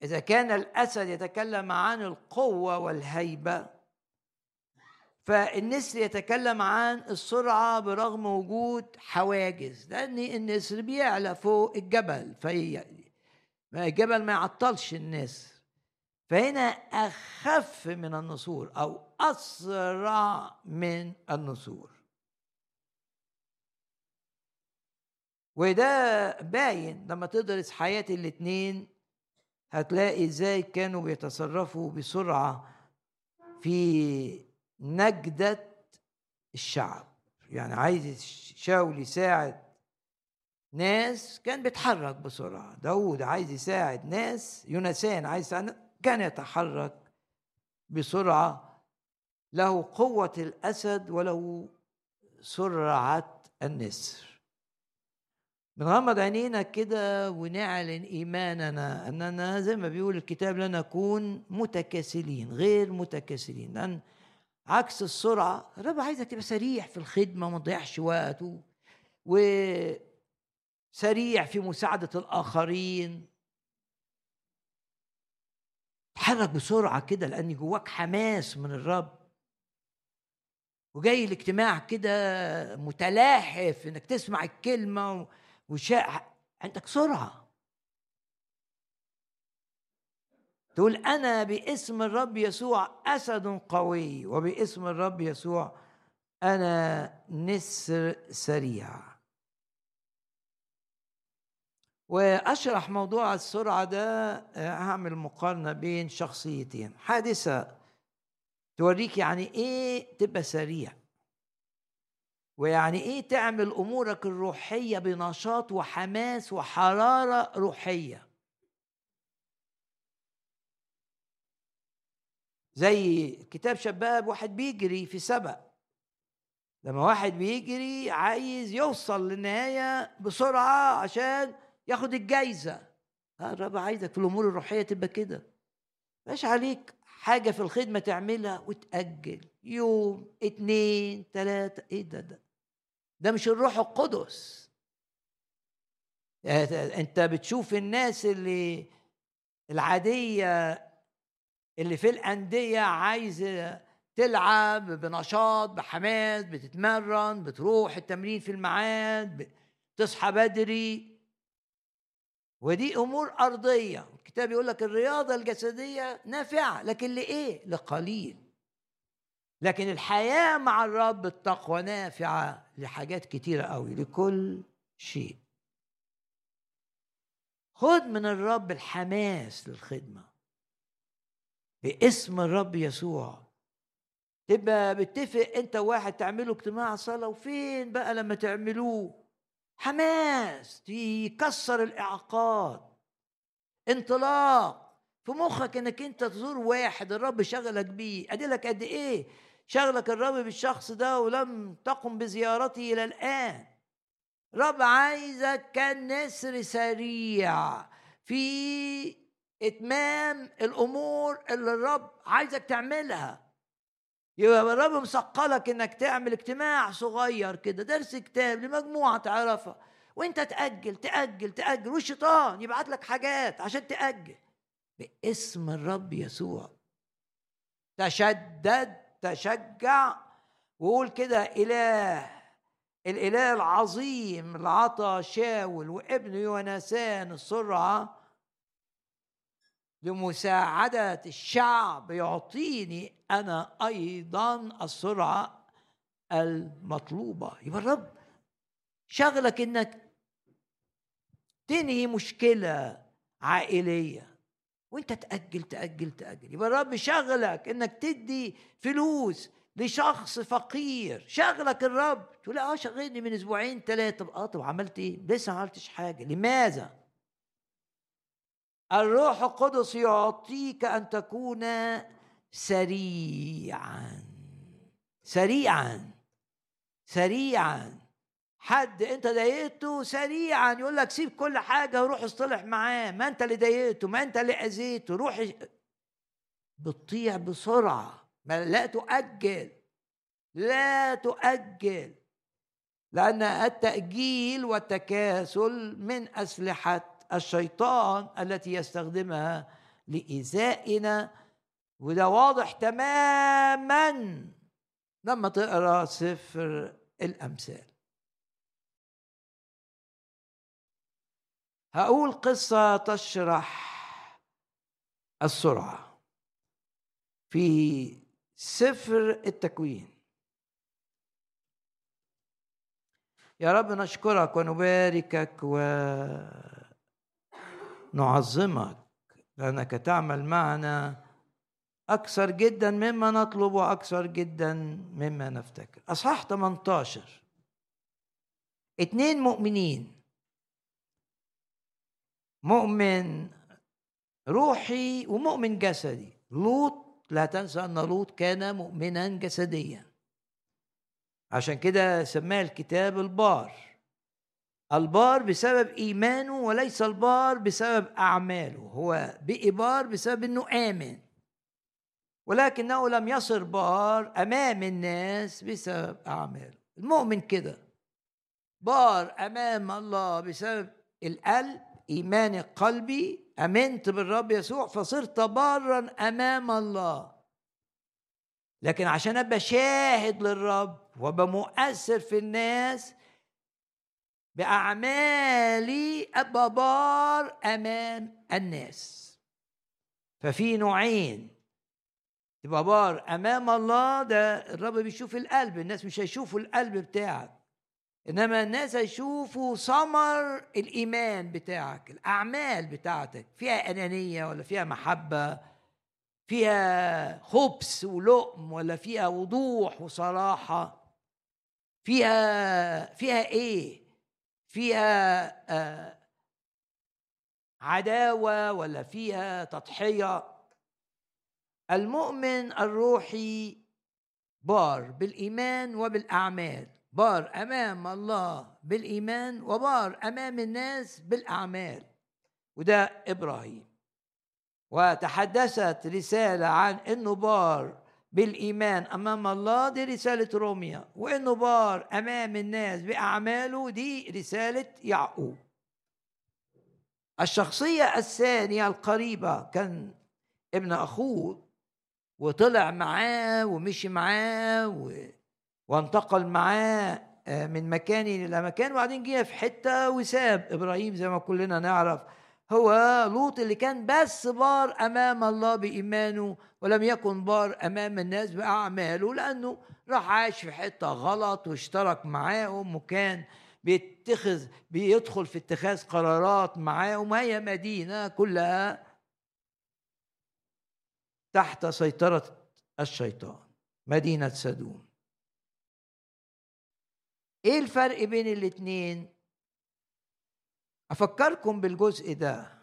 إذا كان الأسد يتكلم عن القوة والهيبة فالنسر يتكلم عن السرعة برغم وجود حواجز لأن النسر بيعلى فوق الجبل في الجبل ما يعطلش النسر. فهنا أخف من النسور أو أسرع من النسور. وده باين لما تدرس حياة الاتنين هتلاقي إزاي كانوا بيتصرفوا بسرعة في نجدة الشعب. يعني عايز شاول يساعد ناس كان بيتحرك بسرعة. داود عايز يساعد ناس يونسان عايز يساعد كان يتحرك بسرعة. له قوة الأسد وله سرعة النسر. بنغمض عينينا كده ونعلن إيماننا أننا زي ما بيقول الكتاب لا نكون متكاسلين غير متكاسلين لأن عكس السرعة الرب عايزك تبقى سريع في الخدمة وما تضيعش وقت وسريع في مساعدة الآخرين. تحرك بسرعة كده لأن جواك حماس من الرب. وجاي الاجتماع كده متلاحف إنك تسمع الكلمة وشاء عندك سرعة. تقول أنا باسم الرب يسوع أسد قوي وباسم الرب يسوع أنا نسر سريع. وأشرح موضوع السرعة ده هعمل مقارنة بين شخصيتين. حادثة توريك يعني إيه تبقى سريع. ويعني إيه تعمل أمورك الروحية بنشاط وحماس وحرارة روحية؟ زي كتاب شباب واحد بيجري في سبق لما واحد بيجري عايز يوصل للنهاية بسرعة عشان ياخد الجايزة. الرب عايزك في الأمور الروحية تبقى كده. مش عليك حاجة في الخدمة تعملها وتأجل. يوم اتنين تلاتة إيه ده ده. ده مش الروح القدس. انت بتشوف الناس اللي العادية اللي في الأندية عايزه تلعب بنشاط بحماس بتتمرن بتروح التمرين في الميعاد تصحى بدري. ودي أمور أرضية. الكتاب يقول لك الرياضة الجسدية نافعة لكن لإيه؟ لقليل. لكن الحياة مع الرب التقوى نافعة. لحاجات كتيرة قوي لكل شيء. خد من الرب الحماس للخدمة. باسم الرب يسوع. تبقى بتفق انت وواحد تعملوا اجتماع صلاة وفين بقى لما تعملوه؟ حماس. يكسر الإعاقات. انطلاق. في مخك انك انت تزور واحد الرب شغلك بيه. اديلك قد إيه؟ شغلك الرب بالشخص ده ولم تقم بزيارته إلى الآن. رب عايزك كنسر سريع في إتمام الأمور اللي الرب عايزك تعملها. يبقى الرب مسقلك إنك تعمل اجتماع صغير كده درس كتاب لمجموعة تعرفها وإنت تأجل تأجل تأجل والشيطان يبعت لك حاجات عشان تأجل. باسم الرب يسوع. تشدد تشجع وقول كده إله الإله العظيم اللي عطى شاول وابنه يونسان السرعة لمساعدة الشعب يعطيني أنا أيضا السرعة المطلوبة. يبقى الرب شغلك إنك تنهي مشكلة عائلية. وانت تأجل تأجل تأجل. يبقى الرب شغلك إنك تدي فلوس لشخص فقير. شغلك الرب. تقول آه شغلني من أسبوعين ثلاثة آه طب عملت إيه؟ لسه ما عملتش حاجة. لماذا؟ الروح القدس يعطيك أن تكون سريعا. سريعا. سريعا. حد انت ضايقته سريعا يقول لك سيب كل حاجة وروح اصطلح معاه. ما انت اللي ضايقته ما انت اللي أذيته. روح بتطيع بسرعة. ما لا تؤجل. لا تؤجل. لأن التأجيل والتكاسل من أسلحة الشيطان التي يستخدمها لإيذائنا. وده واضح تماما. لما تقرأ سفر الأمثال. هقول قصة تشرح السرعة. في سفر التكوين. يا رب نشكرك ونباركك ونعظمك لأنك تعمل معنا أكثر جدا مما نطلب وأكثر جدا مما نفتكر. أصحاح 18 اتنين مؤمنين مؤمن روحي ومؤمن جسدي. لوط لا تنسى أن لوط كان مؤمنا جسديا. عشان كده سماه الكتاب البار. البار بسبب إيمانه وليس البار بسبب أعماله. هو بقي بار بسبب إنه آمن. ولكنه لم يصر بار أمام الناس بسبب أعماله. المؤمن كده. بار أمام الله بسبب القلب ايماني قلبي آمنت بالرب يسوع فصرت بارا أمام الله. لكن عشان أبقى شاهد للرب وأبقى مؤثر في الناس بأعمالي أبقى بار أمام الناس. ففي نوعين. تبقى بار أمام الله ده الرب بيشوف القلب الناس مش هيشوفوا القلب بتاعك. إنما الناس هيشوفوا ثمر الإيمان بتاعك الأعمال بتاعتك فيها أنانية ولا فيها محبة فيها خبث ولؤم ولا فيها وضوح وصراحة فيها فيها إيه؟ فيها آه عداوة ولا فيها تضحية. المؤمن الروحي بار بالإيمان وبالأعمال. بار أمام الله بالإيمان وبار أمام الناس بالأعمال. وده إبراهيم. وتحدثت رسالة عن إنه بار بالإيمان أمام الله دي رسالة روميا. وإنه بار أمام الناس بأعماله دي رسالة يعقوب. الشخصية الثانية القريبة كان ابن أخوه وطلع معاه ومشي معاه. وانتقل معاه آه، من مكان إلى مكان وبعدين جه في حتة وساب إبراهيم زي ما كلنا نعرف. هو لوط اللي كان بس بار أمام الله بإيمانه ولم يكن بار أمام الناس بأعماله لأنه راح عاش في حتة غلط واشترك معاهم وكان بيتخذ بيدخل في اتخاذ قرارات معاهم هي مدينة كلها تحت سيطرة الشيطان مدينة سدوم. إيه الفرق بين الاتنين؟ أفكركم بالجزء ده.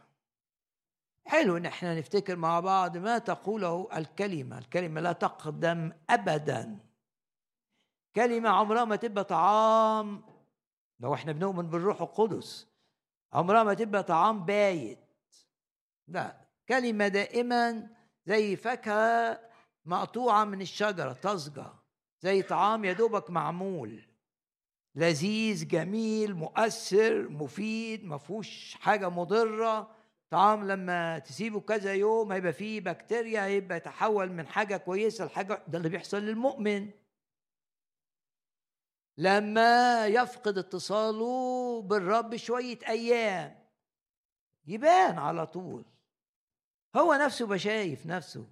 حلو إن إحنا نفتكر مع بعض ما تقوله الكلمة. الكلمة لا تقدم ابدا. كلمة عمرها ما تبقى طعام. لو إحنا بنؤمن بالروح القدس عمرها ما تبقى طعام بايت. لا كلمة دائما زي فاكهة مقطوعة من الشجرة طازجة زي طعام يا دوبك معمول. لذيذ جميل مؤثر مفيد ما فيهوش حاجة مضرة. طعام لما تسيبه كذا يوم هيبقى فيه بكتيريا هيبقى يتحول من حاجة كويسة لحاجة ده اللي بيحصل للمؤمن. لما يفقد اتصاله بالرب شوية أيام يبان على طول. هو نفسه بشايف نفسه.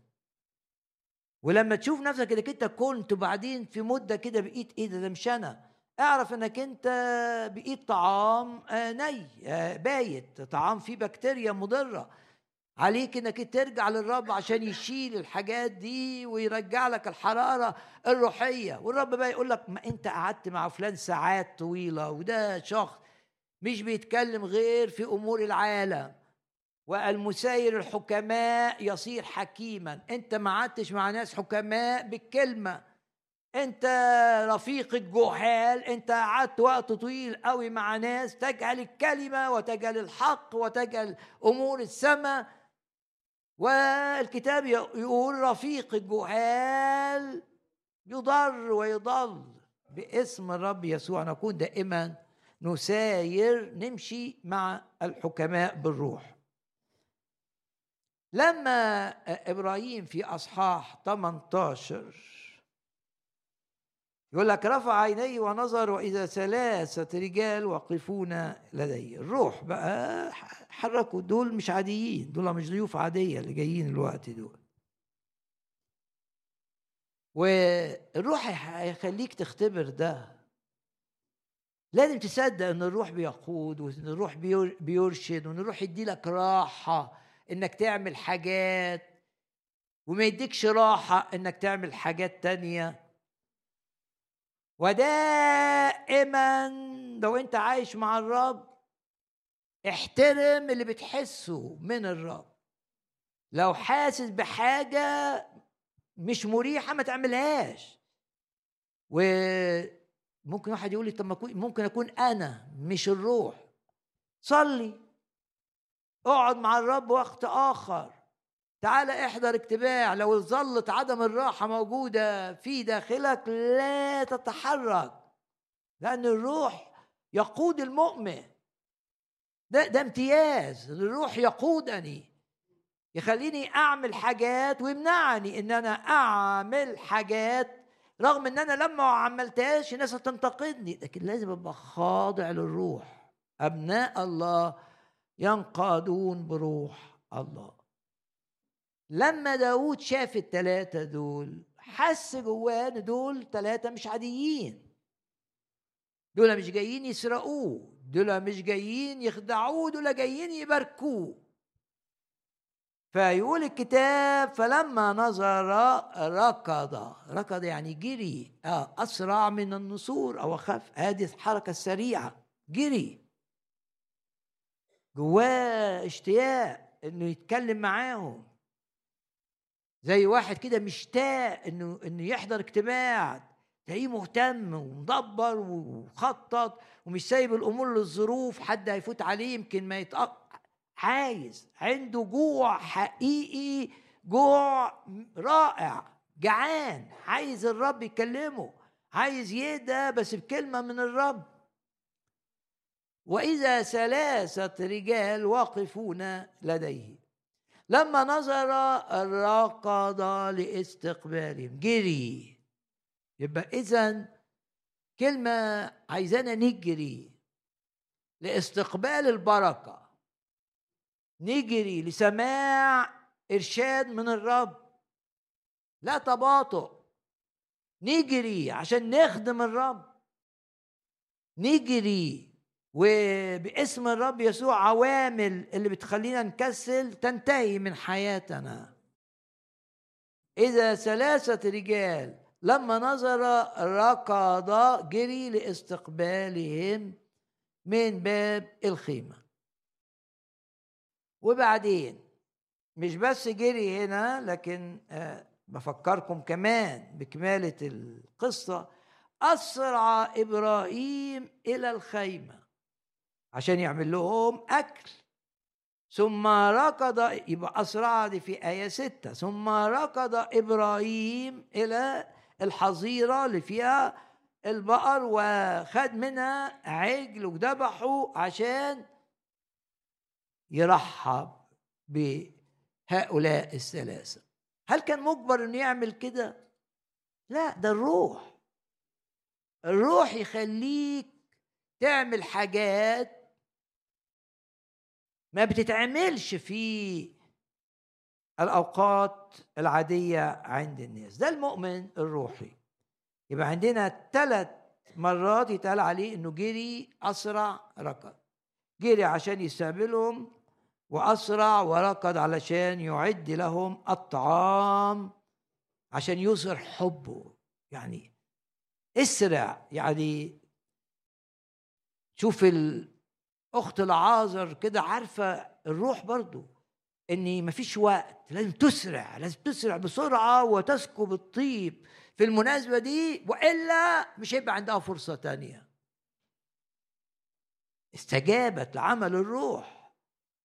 ولما تشوف نفسك إنك أنت كنت وبعدين في مدة كده بقيت إيه ده ده مش أنا. اعرف انك انت بايد طعام ني آه، بايت طعام فيه بكتيريا مضرة. عليك انك ترجع للرب عشان يشيل الحاجات دي ويرجع لك الحرارة الروحية. والرب بقى يقول لك ما انت قعدت مع فلان ساعات طويلة وده شخص مش بيتكلم غير في أمور العالم. والمساير الحكماء يصير حكيما. انت ما قعدتش مع ناس حكماء بالكلمة. انت رفيق الجهال انت قعدت وقت طويل قوي مع ناس تجهل الكلمة وتجهل الحق وتجهل أمور السماء. والكتاب يقول رفيق الجهال يضر ويضل باسم الرب يسوع. نكون دائما نساير نمشي مع الحكماء بالروح. لما إبراهيم في أصحاح 18 يقول لك رفع عينيه ونظر وإذا ثلاثة رجال واقفون لديه الروح بقى حركوا دول مش عاديين دول مش ضيوف عادية اللي جايين الوقت دول. والروح هيخليك تختبر ده. لازم تصدق إن الروح بيقود وإن الروح بيرشد وإن الروح يدي لك راحة إنك تعمل حاجات وما يديكش راحة إنك تعمل حاجات تانية. ودائما لو أنت عايش مع الرب احترم اللي بتحسه من الرب. لو حاسس بحاجة مش مريحة ما تعملهاش. وممكن واحد يقول لي طب ممكن أكون أنا مش الروح. صلي. اقعد مع الرب وقت آخر. تعال احضر اجتماع لو ظلت عدم الراحة موجودة في داخلك لا تتحرك لأن الروح يقود المؤمن. ده ده امتياز الروح يقودني يخليني أعمل حاجات ويمنعني إن أنا أعمل حاجات رغم إن أنا لما ما عملتهاش الناس هتنتقدني لكن لازم أبقى خاضع للروح. أبناء الله ينقادون بروح الله. لما داود شاف التلاتة دول حس جواه إن دول تلاتة مش عاديين. دول مش جايين يسرقوه دول مش جايين يخدعوه دول جايين يباركوه. فيقول الكتاب فلما نظر ركض. ركض يعني جري. آه أسرع من النسور أو أخف. هذه الحركة السريعة. جري. جواه اشتياق إنه يتكلم معاهم. زي واحد كده مشتاق إنه إنه يحضر اجتماع تلاقيه مهتم ومدبر وخطط ومش سايب الأمور للظروف حد هيفوت عليه يمكن ما يتأق عايز عنده جوع حقيقي جوع رائع جعان عايز الرب يكلمه عايز يهدى بس بكلمة من الرب. وإذا ثلاثة رجال واقفون لديه لما نظر ركض لاستقبالهم جري يبقى إذا كلمة عايزانا نجري لاستقبال البركة. نجري لسماع إرشاد من الرب. لا تباطؤ. نجري عشان نخدم الرب. نجري وباسم الرب يسوع عوامل اللي بتخلينا نكسل تنتهي من حياتنا. إذا ثلاثة رجال لما نظر ركض جري لاستقبالهم من باب الخيمة. وبعدين مش بس جري هنا لكن آه، بفكركم كمان بكمالة القصة أسرع إبراهيم إلى الخيمة. عشان يعمل لهم أكل. ثم ركض يبقى أسرع دي في آية ستة. ثم ركض إبراهيم إلى الحظيرة اللي فيها البقر وخد منها عجل وذبحه عشان يرحب بهؤلاء الثلاثة. هل كان مجبر إنه يعمل كده؟ لا ده الروح. الروح يخليك تعمل حاجات ما بتتعملش في الأوقات العادية عند الناس. ده المؤمن الروحي. يبقى عندنا ثلاث مرات يتقال عليه إنه جري أسرع ركض. جري عشان يستقبلهم وأسرع وركض علشان يعد لهم الطعام عشان يظهر حبه. يعني اسرع يعني شوف الاخت العازر كده عارفة الروح برضو إن مفيش وقت لازم تسرع لازم تسرع بسرعة وتسكب الطيب في المناسبة دي وإلا مش هيبقى عندها فرصة تانية. استجابت لعمل الروح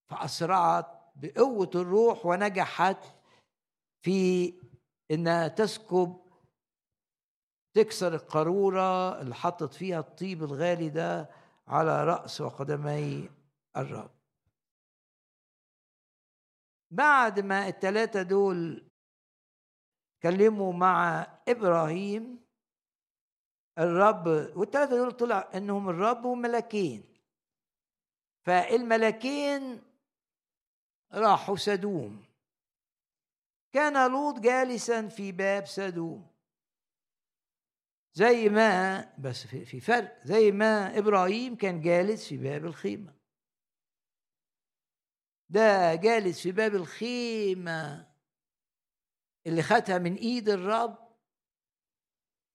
فأسرعت بقوة الروح ونجحت في إنها تسكب تكسر القارورة اللي حطت فيها الطيب الغالي ده. على رأس وقدمي الرب. بعد ما الثلاثة دول كلموا مع إبراهيم الرب والثلاثة دول طلع إنهم الرب وملكين. فالملكين راحوا سدوم. كان لوط جالسا في باب سدوم. زي ما بس في فرق زي ما إبراهيم كان جالس في باب الخيمة. ده جالس في باب الخيمة اللي خدها من إيد الرب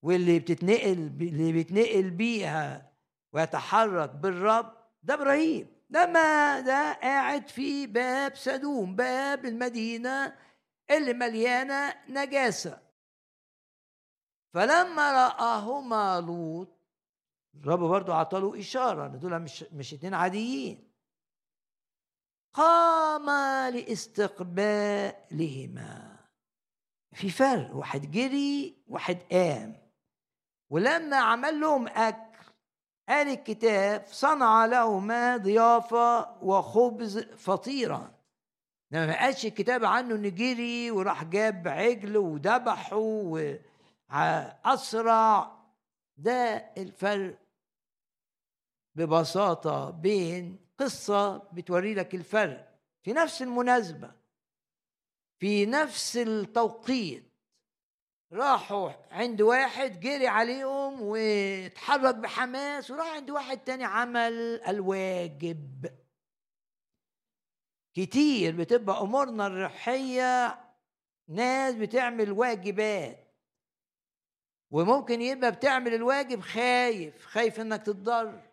واللي بتتنقل اللي بيتنقل بيها ويتحرك بالرب ده إبراهيم. لما ده قاعد في باب سدوم باب المدينة اللي مليانة نجاسة. فلما رآهما لوط الرب برضه عطاله إشارة إن دول مش مش اتنين عاديين. قام لاستقبالهما. في فرق واحد جري واحد قام. ولما عمل لهم أكل قال الكتاب صنع لهما ضيافة وخبز فطيرا. ما قالش الكتاب عنه إنه جري وراح جاب عجل وذبحه. أسرع ده الفرق ببساطة بين قصة بتوري لك الفرق في نفس المناسبة في نفس التوقيت. راحوا عند واحد جري عليهم واتحرك بحماس وراح عند واحد تاني عمل الواجب. كتير بتبقى أمورنا الروحية ناس بتعمل واجبات. وممكن يبقى بتعمل الواجب خايف خايف إنك تتضر.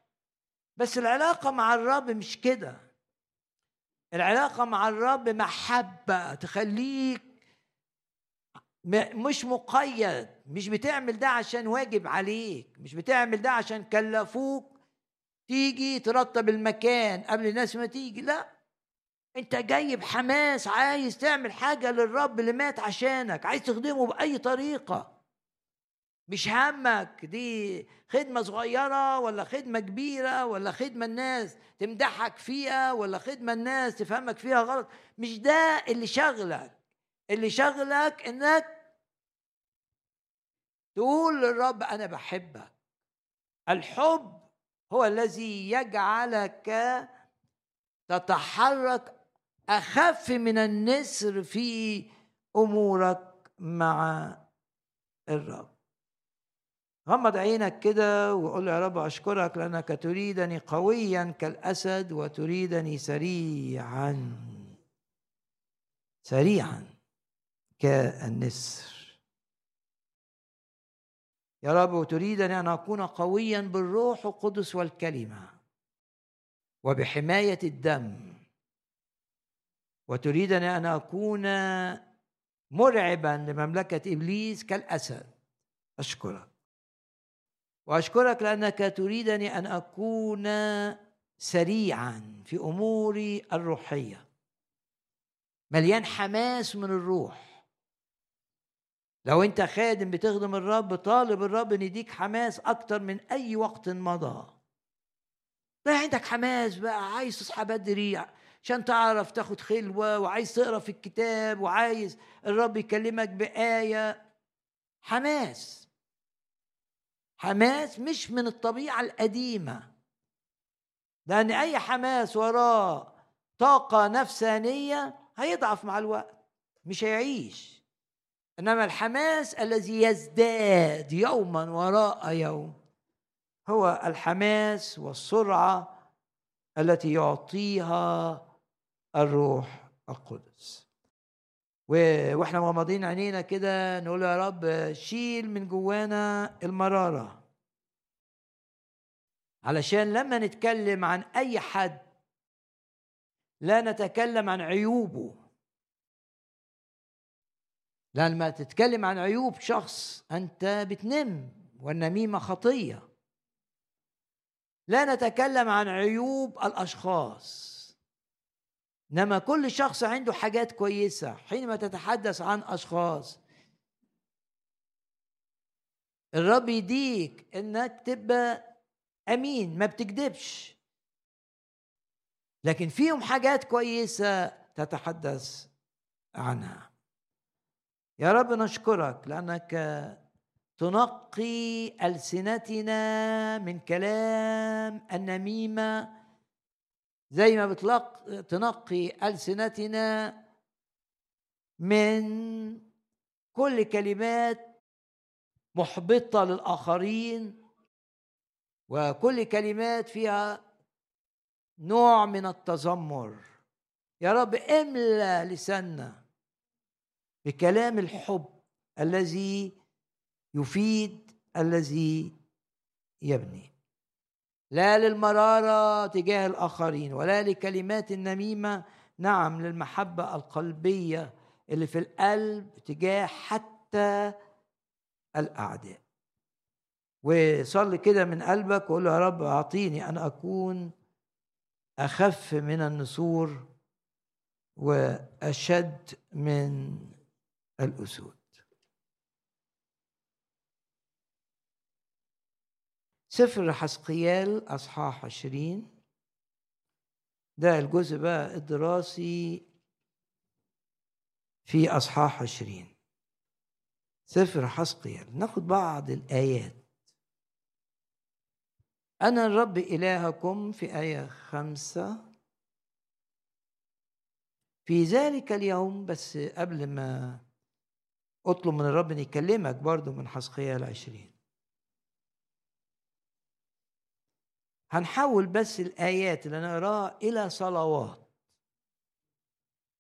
بس العلاقة مع الرب مش كده. العلاقة مع الرب محبة تخليك مش مقيد. مش بتعمل ده عشان واجب عليك مش بتعمل ده عشان كلفوك تيجي ترتب المكان قبل الناس ما تيجي. لا. أنت جاي بحماس عايز تعمل حاجة للرب اللي مات عشانك عايز تخدمه بأي طريقة. مش همك دي خدمة صغيرة ولا خدمة كبيرة ولا خدمة الناس تمدحك فيها ولا خدمة الناس تفهمك فيها غلط. مش ده اللي شغلك. اللي شغلك إنك تقول للرب أنا بحبك. الحب هو الذي يجعلك تتحرك أخف من النسر في أمورك مع الرب. غمض عينك كده وقول يا رب أشكرك لأنك تريدني قويا كالأسد وتريدني سريعا. سريعا كالنسر. يا رب وتريدني أن أكون قويا بالروح القدس والكلمة وبحماية الدم. وتريدني أن أكون مرعبا لمملكة إبليس كالأسد. أشكرك. وأشكرك لأنك تريدني أن أكون سريعا في أموري الروحية. مليان حماس من الروح. لو أنت خادم بتخدم الرب طالب الرب إن يديك حماس أكتر من أي وقت مضى. لا عندك حماس بقى عايز تصحى بدري عشان تعرف تاخد خلوة وعايز تقرأ في الكتاب وعايز الرب يكلمك بآية. حماس. حماس مش من الطبيعة القديمة. لأن أي حماس وراه طاقة نفسانية هيضعف مع الوقت مش هيعيش. إنما الحماس الذي يزداد يوما وراء يوم هو الحماس والسرعة التي يعطيها الروح القدس. وإحنا مغمضين عينينا كده نقول يا رب شيل من جوانا المرارة. علشان لما نتكلم عن أي حد لا نتكلم عن عيوبه. لما تتكلم عن عيوب شخص أنت بتنم والنميمة خطية. لا نتكلم عن عيوب الأشخاص. إنما كل شخص عنده حاجات كويسة حينما تتحدث عن أشخاص. الرب يديك إنك تبقى أمين ما بتكذبش لكن فيهم حاجات كويسة تتحدث عنها. يا رب نشكرك لأنك تنقي ألسنتنا من كلام النميمة زي ما بتلق تنقي ألسنتنا من كل كلمات محبطة للآخرين وكل كلمات فيها نوع من التذمر. يا رب املأ لساننا بكلام الحب الذي يفيد الذي يبني. لا للمرارة تجاه الآخرين ولا لكلمات النميمة نعم للمحبة القلبية اللي في القلب تجاه حتى الأعداء. وصلي كده من قلبك وقول يا رب أعطيني أن أكون أخف من النسور وأشد من الأسود. سفر حسقيال أصحاح عشرين. ده الجزء بقى الدراسي في أصحاح عشرين. سفر حسقيال. ناخد بعض الآيات. أنا الرب إلهكم في آية خمسة. في ذلك اليوم بس قبل ما أطلب من الرب إن يكلمك برضو من حسقيال عشرين. هنحول بس الآيات اللي نقراها إلى صلوات.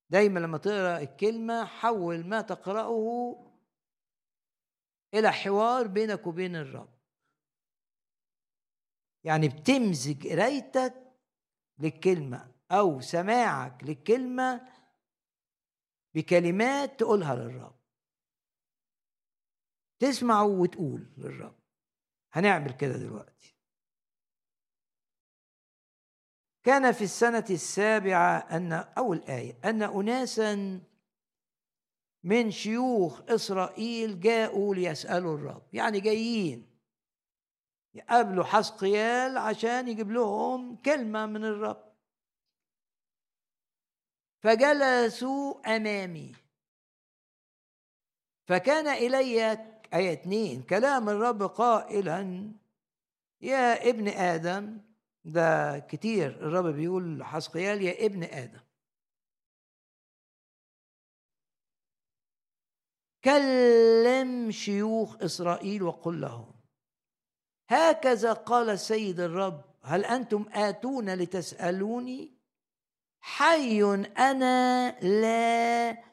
دايما لما تقرأ الكلمة حول ما تقرأه إلى حوار بينك وبين الرب. يعني بتمزج قرايتك للكلمة أو سماعك للكلمة بكلمات تقولها للرب. تسمع وتقول للرب. هنعمل كده دلوقتي. كان في السنة السابعة أن أول آية أن أناسا من شيوخ إسرائيل جاءوا ليسألوا الرب. يعني جايين يقابلوا حسقيال عشان يجيب لهم كلمة من الرب. فجلسوا أمامي. فكان إلي آية اتنين كلام الرب قائلا يا ابن آدم ده كتير الرب بيقول لحسقيال يا ابن آدم. كلم شيوخ إسرائيل وقل لهم هكذا قال السيد الرب هل أنتم آتون لتسألوني؟ حي أنا لا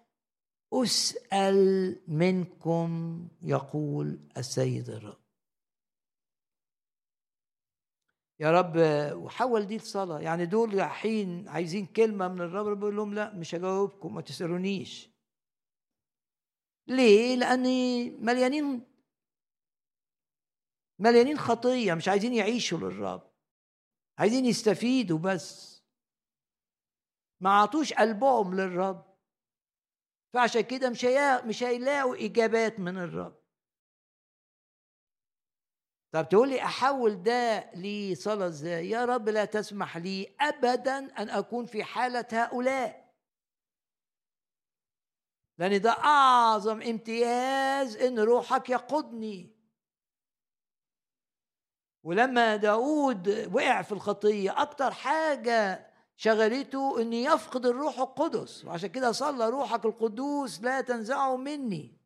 أسأل منكم يقول السيد الرب. يا رب وحول دي لصلاة يعني دول رايحين عايزين كلمة من الرب بيقول لهم لا مش هجاوبكم ما تسألونيش. ليه؟ لأني مليانين مليانين خطية مش عايزين يعيشوا للرب. عايزين يستفيدوا بس. ما عطوش قلبهم للرب. فعشان كده مش مش هيلاقوا إجابات من الرب. طب تقول لي أحول ده لصلاه إزاي؟ يا رب لا تسمح لي ابدا أن أكون في حالة هؤلاء. لأن ده أعظم امتياز إن روحك يقودني. ولما داود وقع في الخطية أكتر حاجة شغلته ان يفقد الروح القدس وعشان كده صلى روحك القدوس لا تنزعه مني.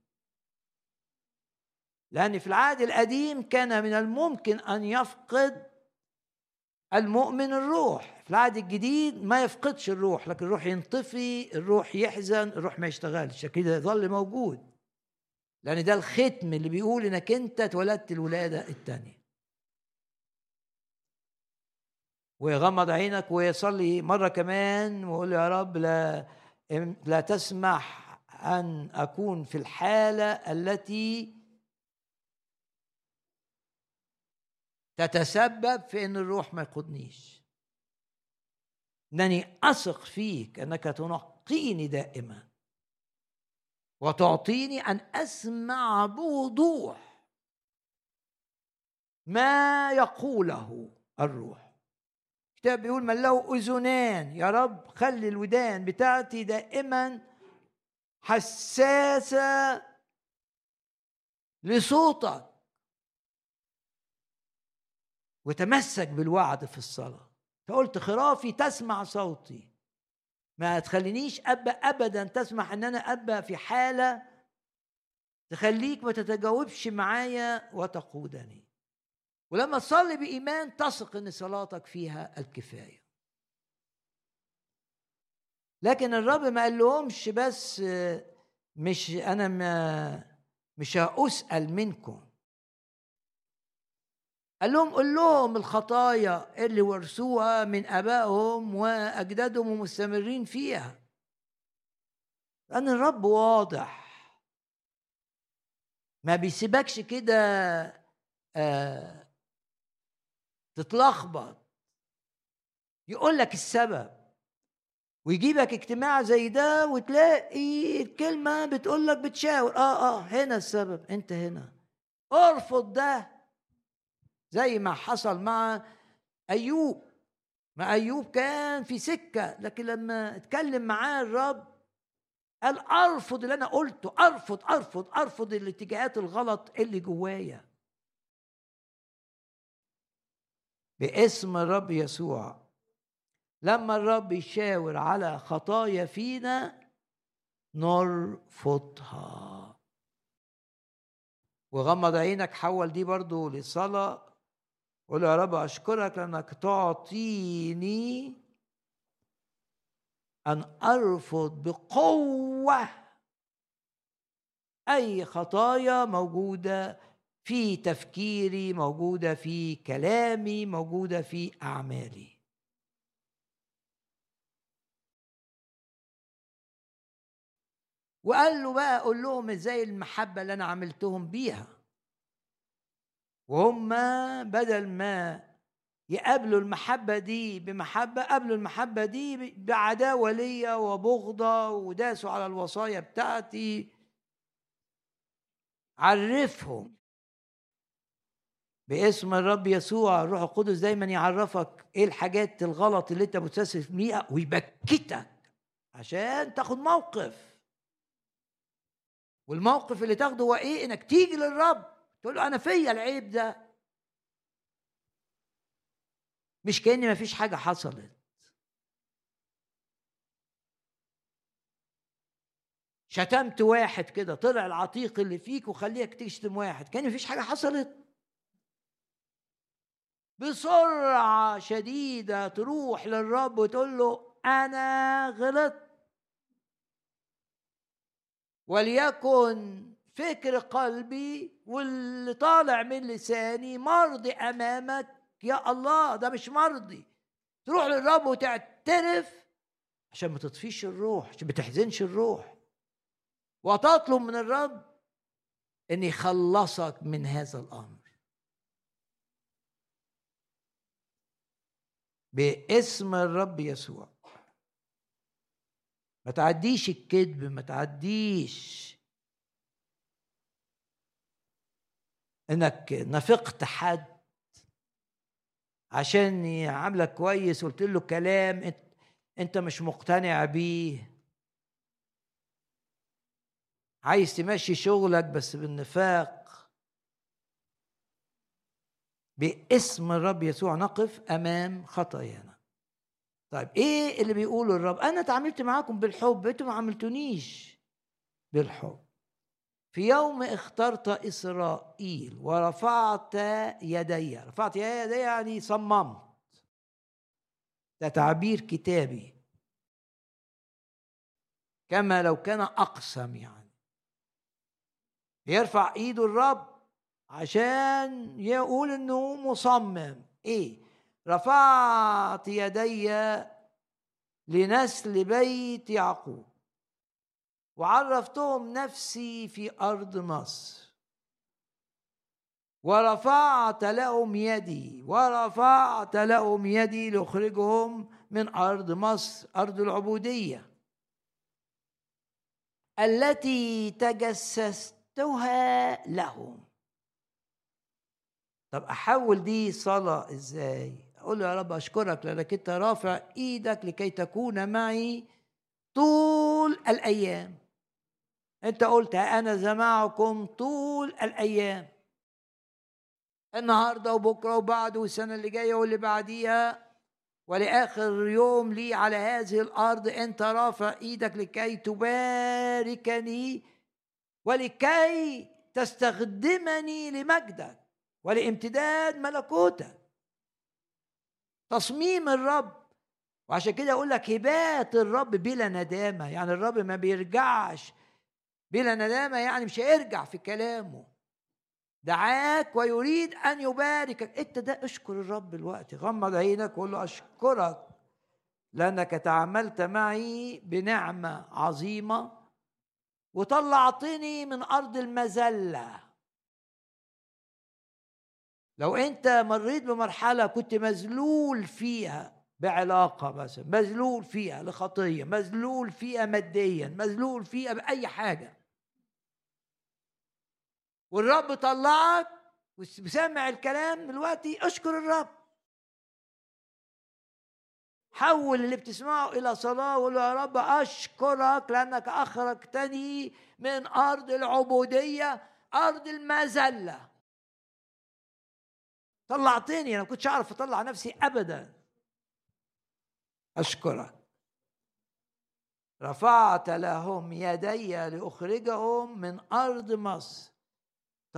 لأن في العهد القديم كان من الممكن أن يفقد المؤمن الروح. في العهد الجديد ما يفقدش الروح لكن الروح ينطفي الروح يحزن الروح ما يشتغلش كده يظل موجود. لأن ده الختم اللي بيقول إنك أنت اتولدت الولادة الثانية ويغمض عينك ويصلي مرة كمان ويقول يا رب لا لا تسمح أن أكون في الحالة التي تتسبب في إن الروح ما يقودنيش. إنني أثق فيك أنك تنقيني دائما. وتعطيني أن أسمع بوضوح ما يقوله الروح. الكتاب بيقول من له أذنان يا رب خلي الودان بتاعتي دائما حساسة لصوتك. وتمسك بالوعد في الصلاة. فقلت خرافي تسمع صوتي. ما تخلينيش أبا أبدا تسمح أن أنا أبا في حالة تخليك ما تتجاوبش معايا وتقودني. ولما تصلي بإيمان تثق أن صلاتك فيها الكفاية. لكن الرب ما قال لهمش بس مش أنا ما مش هأسأل منكم. قال لهم قول لهم الخطايا اللي ورثوها من آبائهم وأجدادهم ومستمرين فيها. لأن الرب واضح. ما بيسيبكش كده آه تتلخبط. يقول لك السبب. ويجيبك اجتماع زي ده وتلاقي الكلمة بتقول لك بتشاور. آه آه هنا السبب. أنت هنا. ارفض ده. زي ما حصل مع أيوب. ما أيوب كان في سكة لكن لما اتكلم معاه الرب قال أرفض اللي أنا قلته أرفض أرفض أرفض الاتجاهات الغلط اللي جوايا. باسم الرب يسوع لما الرب يشاور على خطايا فينا نرفضها. وغمض عينك حول دي برضو للصلاة. قول يا رب أشكرك لأنك تعطيني أن أرفض بقوة أي خطايا موجودة في تفكيري موجودة في كلامي موجودة في أعمالي. وقال له بقى قول لهم إزاي المحبة اللي أنا عملتهم بيها. وهم بدل ما يقابلوا المحبة دي بمحبة قابلوا المحبة دي بعداوة ليا وبغضة وداسوا على الوصايا بتاعتي. عرفهم باسم الرب يسوع الروح القدس دايما يعرفك إيه الحاجات الغلط اللي أنت متسلسل فيها ويبكتك عشان تاخد موقف. والموقف اللي تاخده هو إيه؟ إنك تيجي للرب. تقول له أنا فيا العيب ده. مش كأن ما فيش حاجة حصلت. شتمت واحد كده طلع العتيق اللي فيك وخليك تشتم واحد. كأن مفيش حاجة حصلت. بسرعة شديدة تروح للرب وتقول له أنا غلطت. وليكن فكر قلبي واللي طالع من لساني مرضي أمامك. يا الله ده مش مرضي. تروح للرب وتعترف عشان ما تطفيش الروح عشان ما تحزنش الروح. وتطلب من الرب إن يخلصك من هذا الأمر. باسم الرب يسوع. ما تعديش الكذب ما تعديش إنك نفقت حد عشان يعاملك كويس قلت له كلام أنت, مش مقتنع بيه. عايز تمشي شغلك بس بالنفاق. باسم الرب يسوع نقف أمام خطايانا. طيب إيه اللي بيقوله الرب؟ أنا اتعاملت معاكم بالحب أنتوا ما عملتونيش بالحب. في يوم اخترت إسرائيل ورفعت يدي رفعت يدي يعني صممت. ده تعبير كتابي. كما لو كان أقسم يعني. يرفع إيده الرب عشان يقول إنه مصمم. إيه؟ رفعت يدي لنسل بيت يعقوب. وعرفتهم نفسي في أرض مصر. ورفعت لهم يدي ورفعت لهم يدي لأخرجهم من أرض مصر أرض العبودية التي تجسستها لهم. طب أحول دي صلاة إزاي؟ أقول له يا رب أشكرك لأنك أنت رافع إيدك لكي تكون معي طول الأيام. انت قلت أنا معكم طول الأيام. النهارده وبكره وبعد والسنة اللي جاية واللي بعديها ولآخر يوم لي على هذه الأرض انت رافع إيدك لكي تباركني ولكي تستخدمني لمجدك ولامتداد ملكوتك. تصميم الرب وعشان كده أقول لك هبات الرب بلا ندامة يعني الرب ما بيرجعش بلا ندامة يعني مش هيرجع في كلامه. دعاك ويريد أن يباركك أنت ده أشكر الرب الوقت. غمض عينك وقول له أشكرك لأنك تعاملت معي بنعمة عظيمة وطلعتني من أرض المذلة. لو أنت مريت بمرحلة كنت مذلول فيها بعلاقة مثلا مذلول فيها لخطية مذلول فيها ماديا مذلول فيها بأي حاجة. والرب طلعك وسمع الكلام دلوقتي اشكر الرب. حول اللي بتسمعه إلى صلاة وقول يا رب أشكرك لأنك أخرجتني من أرض العبودية أرض المذلة. طلعتني أنا ما كنتش أعرف أطلع نفسي ابدا. أشكرك. رفعت لهم يدي لأخرجهم من أرض مصر.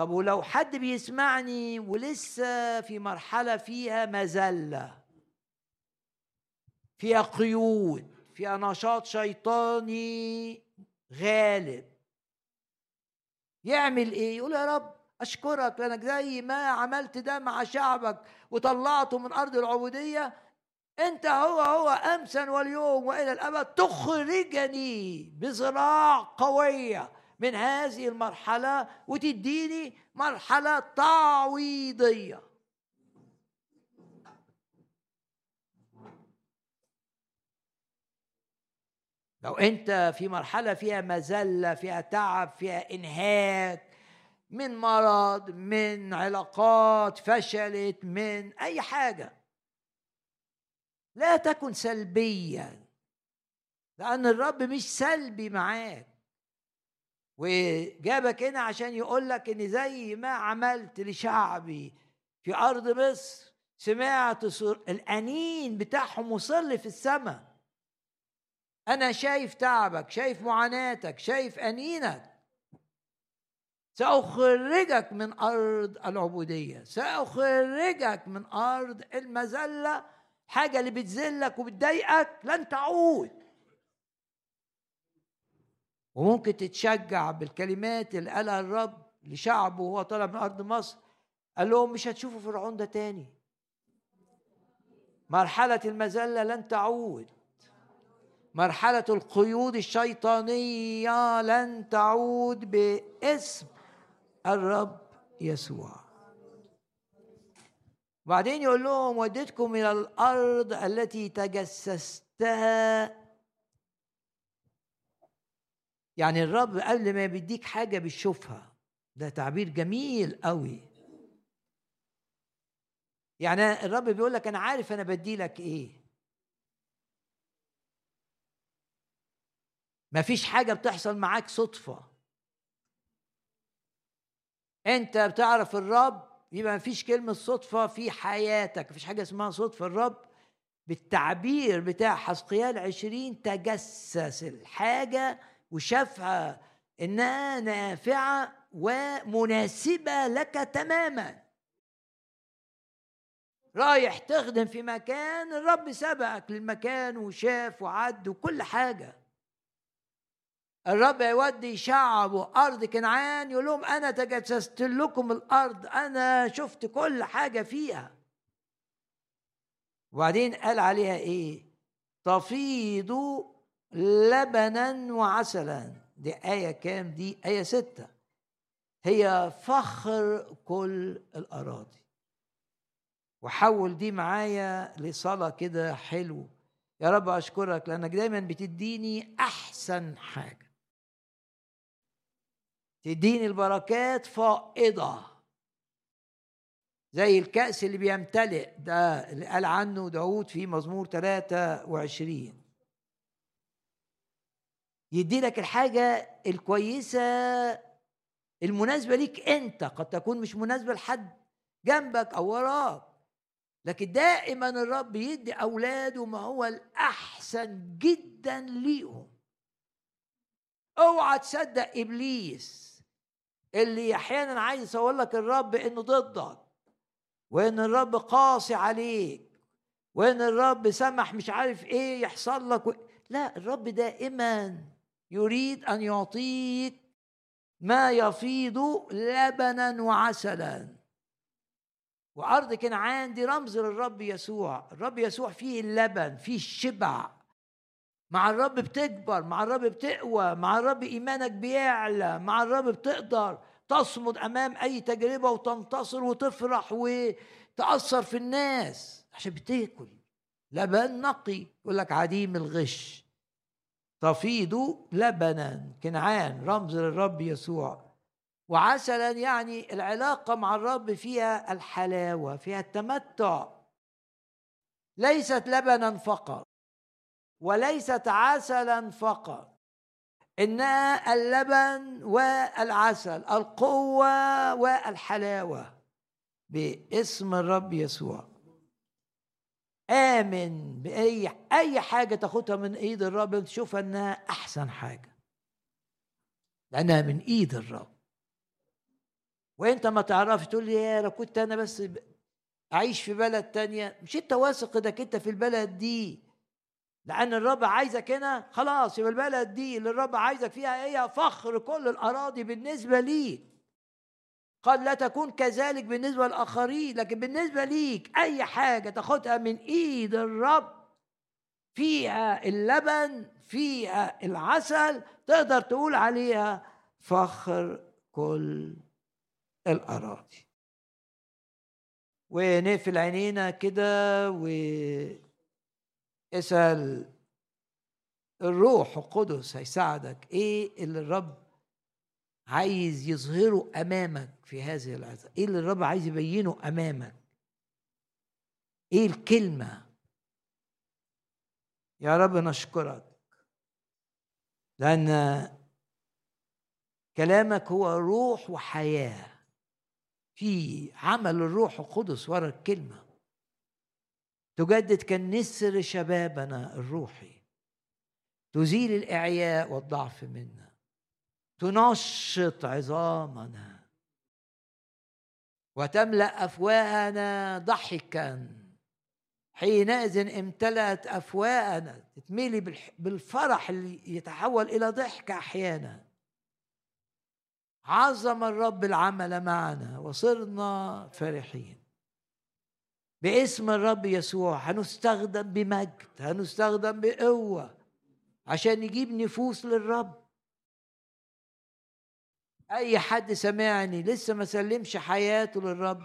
طب ولو حد بيسمعني ولسه في مرحلة فيها مذلة فيها قيود فيها نشاط شيطاني غالب يعمل إيه؟ يقول يا رب أشكرك لأنك زي ما عملت ده مع شعبك وطلعته من أرض العبودية أنت هو هو أمسا واليوم وإلى الأبد تخرجني بذراع قوية من هذه المرحلة وتديني مرحلة تعويضية. لو أنت في مرحلة فيها مذلة فيها تعب فيها إنهاك من مرض من علاقات فشلت من أي حاجة. لا تكن سلبيا لأن الرب مش سلبي معاك. وجابك هنا عشان يقول لك إن زي ما عملت لشعبي في أرض مصر سمعت الأنين بتاعهم وصل في السماء. أنا شايف تعبك شايف معاناتك شايف أنينك. سأخرجك من أرض العبودية سأخرجك من أرض المذلة حاجة اللي بتذلك وبتضايقك لن تعود. وممكن تتشجع بالكلمات اللي قالها الرب لشعبه وهو طالع من أرض مصر. قال لهم مش هتشوفوا فرعون ده تاني. مرحلة المذلة لن تعود. مرحلة القيود الشيطانية لن تعود باسم الرب يسوع. وبعدين يقول لهم وديتكم إلى الأرض التي تجسستها يعني الرب قبل ما بيديك حاجة بيشوفها ده تعبير جميل قوي. يعني الرب بيقول لك أنا عارف أنا بدي لك إيه. ما فيش حاجة بتحصل معاك صدفة. أنت بتعرف الرب يبقى ما فيش كلمة صدفة في حياتك ما فيش حاجة اسمها صدفة. الرب بالتعبير بتاع حسقيال عشرين تجسس الحاجة وشافها إنها نافعة ومناسبة لك تماما. رايح تخدم في مكان الرب سبقك للمكان وشاف وعد وكل حاجة. الرب يودي شعبه أرض كنعان يقول لهم أنا تجسست لكم الأرض أنا شفت كل حاجة فيها. وبعدين قال عليها إيه؟ تفيض لبنا وعسلا. دي آية كام؟ دي آية ستة. هي فخر كل الأراضي. وحول دي معايا لصلاة كده حلو يا رب أشكرك لأنك دايما بتديني أحسن حاجة. تديني البركات فائضة. زي الكأس اللي بيمتلئ ده اللي قال عنه داود في مزمور 23 يدي لك الحاجة الكويسة المناسبة ليك أنت قد تكون مش مناسبة لحد جنبك أو وراك. لكن دائما الرب يدي أولاده ما هو الأحسن جدا ليهم. أوعى تصدق إبليس اللي أحيانا عايز يصور لك الرب إنه ضدك وإن الرب قاسي عليك وإن الرب سمح مش عارف إيه يحصل لك و... لا الرب دائما يريد أن يعطيك ما يفيض لبنا وعسلا. وارض كنعان دي رمز للرب يسوع. الرب يسوع فيه اللبن فيه الشبع. مع الرب بتكبر مع الرب بتقوى مع الرب إيمانك بيعلى مع الرب بتقدر تصمد أمام أي تجربة وتنتصر وتفرح وتأثر في الناس. عشان بتاكل لبن نقي. يقول لك عديم الغش. تفيض لبنا كنعان رمز للرب يسوع. وعسلا يعني العلاقة مع الرب فيها الحلاوة فيها التمتع. ليست لبنا فقط وليست عسلا فقط. إنها اللبن والعسل القوة والحلاوة باسم الرب يسوع. آمن بأي أي حاجة تاخدها من إيد الرب تشوفها إنها أحسن حاجة. لأنها من إيد الرب. وأنت ما تعرفش تقول لي يا لو كنت أنا بس أعيش في بلد تانية مش أنت واثق إنك أنت في البلد دي. لأن الرب عايزك هنا خلاص يبقى البلد دي اللي الرب عايزك فيها هي فخر كل الأراضي بالنسبة ليك. قد لا تكون كذلك بالنسبة للآخرين لكن بالنسبة ليك أي حاجة تاخدها من إيد الرب فيها اللبن فيها العسل تقدر تقول عليها فخر كل الأراضي. ونقفل عينينا كده واسأل الروح القدس هيساعدك. إيه اللي الرب عايز يظهره أمامك؟ في هذه اللحظه إيه اللي الرب عايز يبينه أمامك؟ إيه الكلمة؟ يا رب نشكرك لأن كلامك هو روح وحياة. في عمل الروح القدس ورا الكلمة. تجدد كالنسر شبابنا الروحي. تزيل الإعياء والضعف منا. تنشط عظامنا. وتملأ أفواهنا ضحكا. حينئذ امتلأت أفواهنا. تتملي بالفرح اللي يتحول إلى ضحك أحيانا. عظم الرب العمل معنا وصرنا فرحين. باسم الرب يسوع هنستخدم بمجد هنستخدم بقوة عشان نجيب نفوس للرب. أي حد سمعني لسه ما سلمش حياته للرب.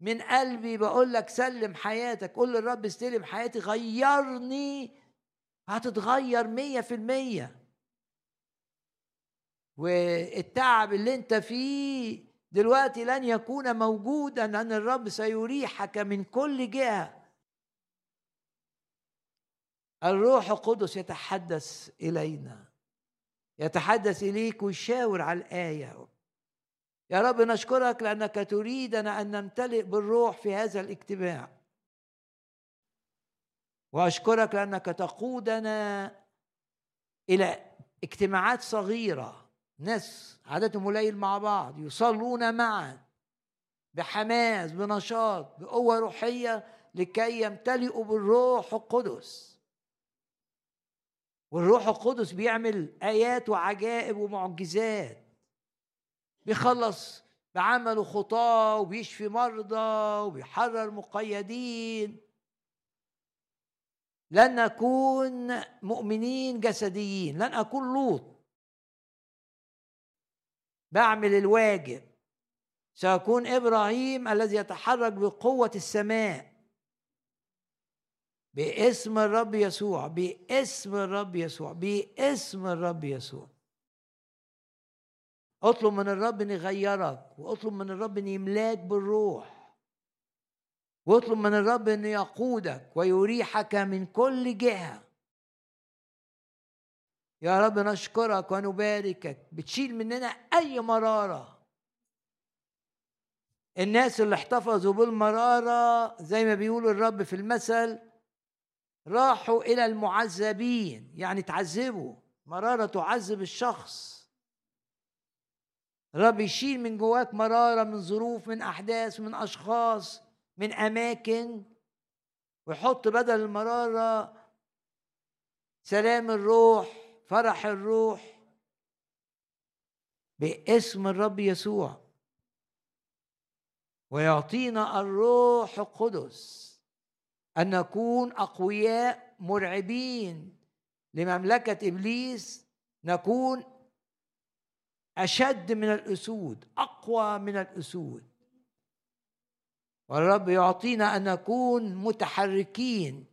من قلبي بقول لك سلم حياتك قول للرب استلم حياتي غيرني. هتتغير مية في المية. والتعب اللي انت فيه دلوقتي لن يكون موجودا لأن الرب سيريحك من كل جهة. الروح القدس يتحدث إلينا. يتحدث إليك ويشاور على الآية. يا رب نشكرك لأنك تريدنا أن نمتلئ بالروح في هذا الاجتماع. وأشكرك لأنك تقودنا إلى اجتماعات صغيرة. ناس عادتهم قليل مع بعض يصلون معا بحماس بنشاط بقوة روحية لكي يمتلئوا بالروح القدس. والروح القدس بيعمل آيات وعجائب ومعجزات. بيخلص بعمله خطاة وبيشفي مرضى وبيحرر مقيدين. لن نكون مؤمنين جسديين لن أكون لوط. بعمل الواجب. سأكون إبراهيم الذي يتحرك بقوة السماء. باسم الرب يسوع باسم الرب يسوع باسم الرب يسوع. اطلب من الرب ان يغيرك واطلب من الرب ان يملاك بالروح. واطلب من الرب ان يقودك ويريحك من كل جهة. يا رب نشكرك ونباركك. بتشيل مننا أي مرارة. الناس اللي احتفظوا بالمرارة زي ما بيقول الرب في المثل راحوا إلى المعذبين يعني تعذبوا مرارة تعذب الشخص. الرب يشيل من جواك مرارة من ظروف من أحداث من أشخاص من أماكن ويحط بدل المرارة سلام الروح فرح الروح باسم الرب يسوع. ويعطينا الروح القدس. أن نكون أقوياء مرعبين. لمملكة إبليس نكون أشد من الأسود أقوى من الأسود. والرب يعطينا أن نكون متحركين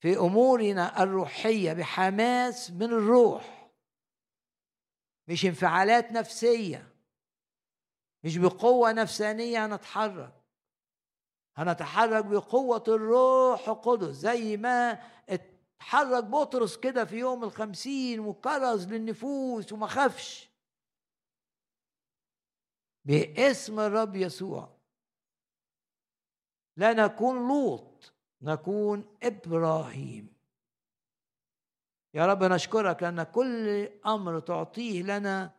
في أمورنا الروحية بحماس من الروح مش انفعالات نفسية مش بقوة نفسانية نتحرك. هنتحرك بقوة الروح القدس زي ما اتحرك بطرس كده في يوم الخمسين وكرز للنفوس وما خافش. باسم الرب يسوع. لا نكون لوط نكون إبراهيم. يا رب نشكرك لأن كل أمر تعطيه لنا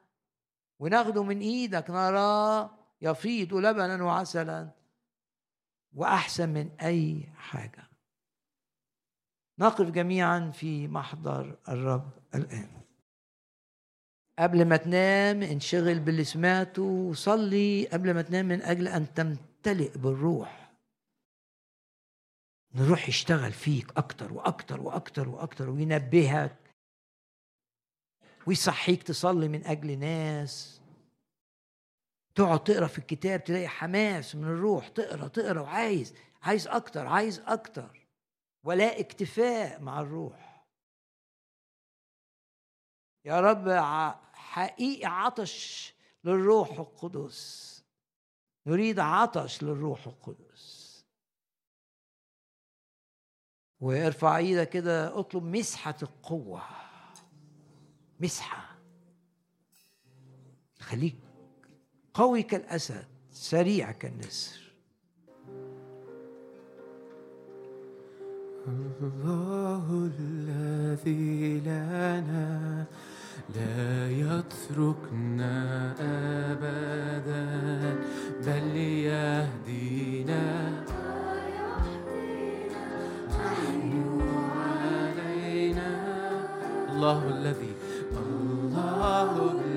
وناخده من إيدك نراه يفيض لبنا وعسلا. وأحسن من أي حاجة. نقف جميعا في محضر الرب الآن. قبل ما تنام انشغل باللي سمعته وصلي قبل ما تنام من أجل أن تمتلئ بالروح. نروح يشتغل فيك أكتر وأكتر وأكتر وأكتر وينبهك ويصحيك تصلي من أجل ناس. تقعد تقرأ في الكتاب تلاقي حماس من الروح تقرأ تقرأ وعايز عايز أكتر عايز أكتر. ولا اكتفاء مع الروح. يا رب حقيقي عطش للروح القدس. نريد عطش للروح القدس. وارفع إيدك كده اطلب مسحة القوة. مسحة. خليك قوي كالأسد سريع كالنسر. الله الذي لنا لا يتركنا أبدا بل يهدينا علينا الله الذي الله الذي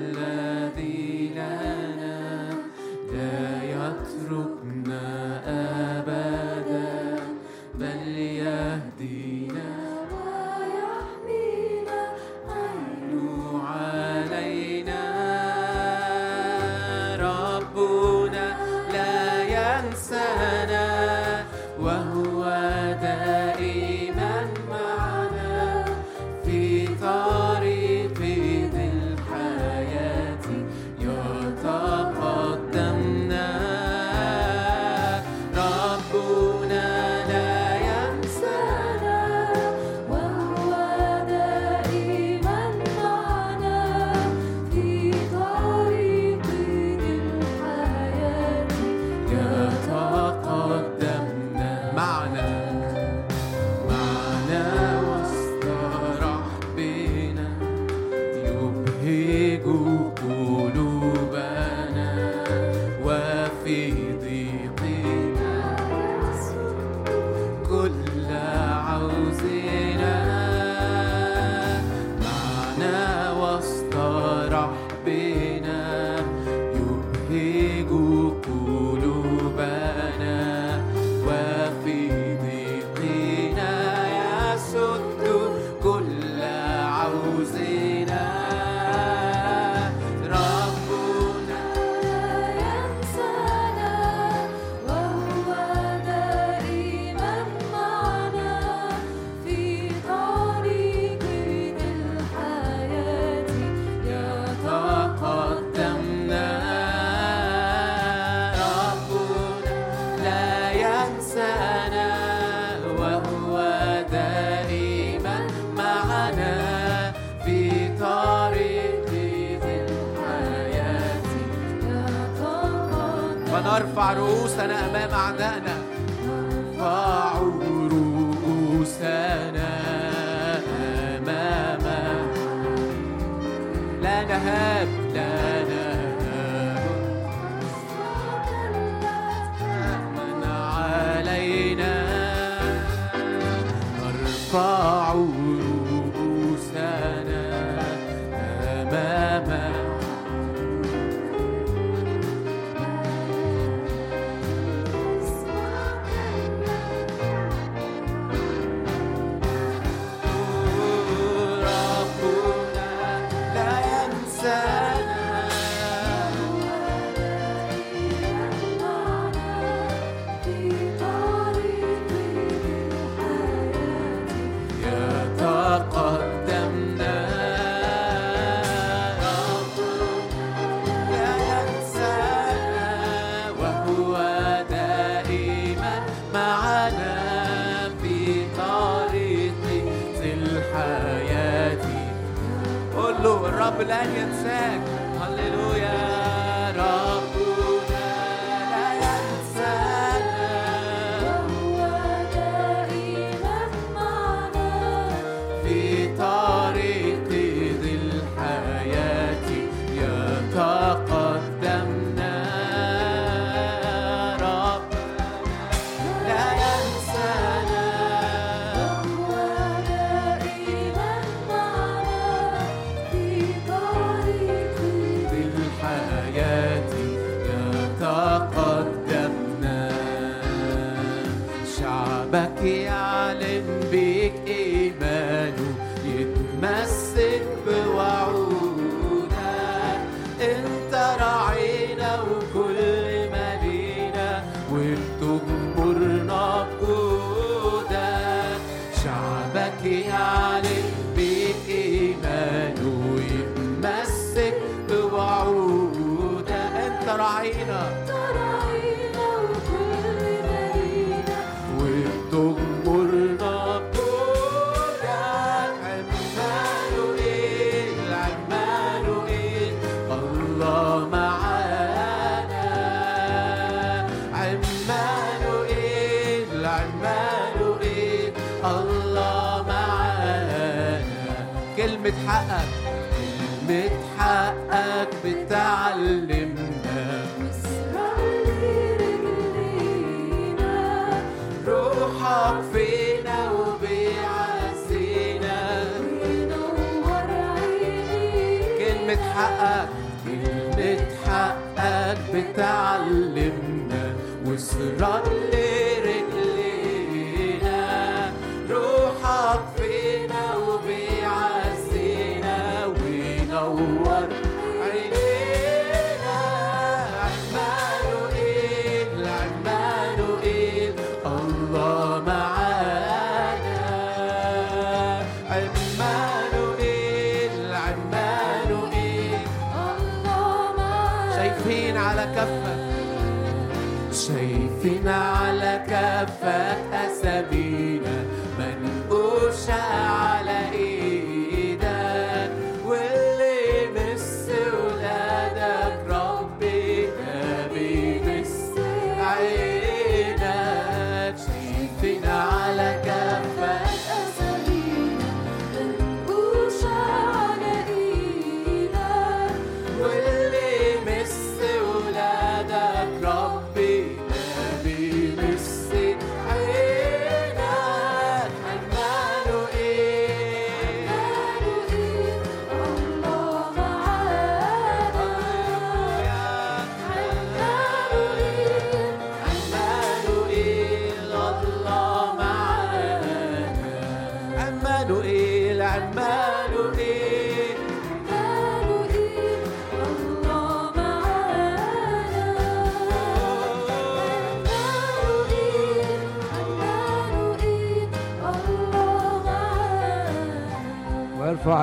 حقك بتعلمنا وصراط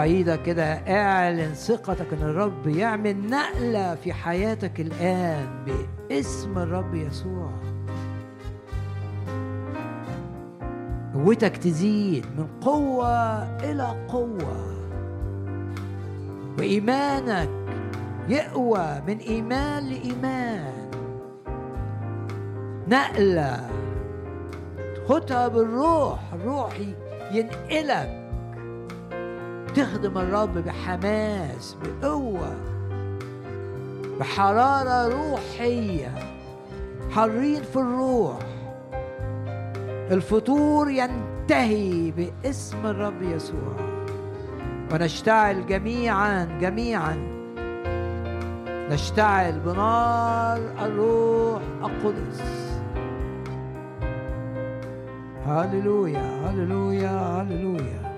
إيدك كده اعلن ثقتك إن الرب يعمل نقلة في حياتك الآن باسم الرب يسوع. قوتك تزيد من قوة إلى قوة وإيمانك يقوى من إيمان لإيمان. نقلة خدها بالروح الروح ينقلك تخدم الرب بحماس بقوة بحرارة روحية حرين في الروح. الفطور ينتهي باسم الرب يسوع. ونشتعل جميعا جميعا. نشتعل بنار الروح القدس. هللويا هللويا هللويا.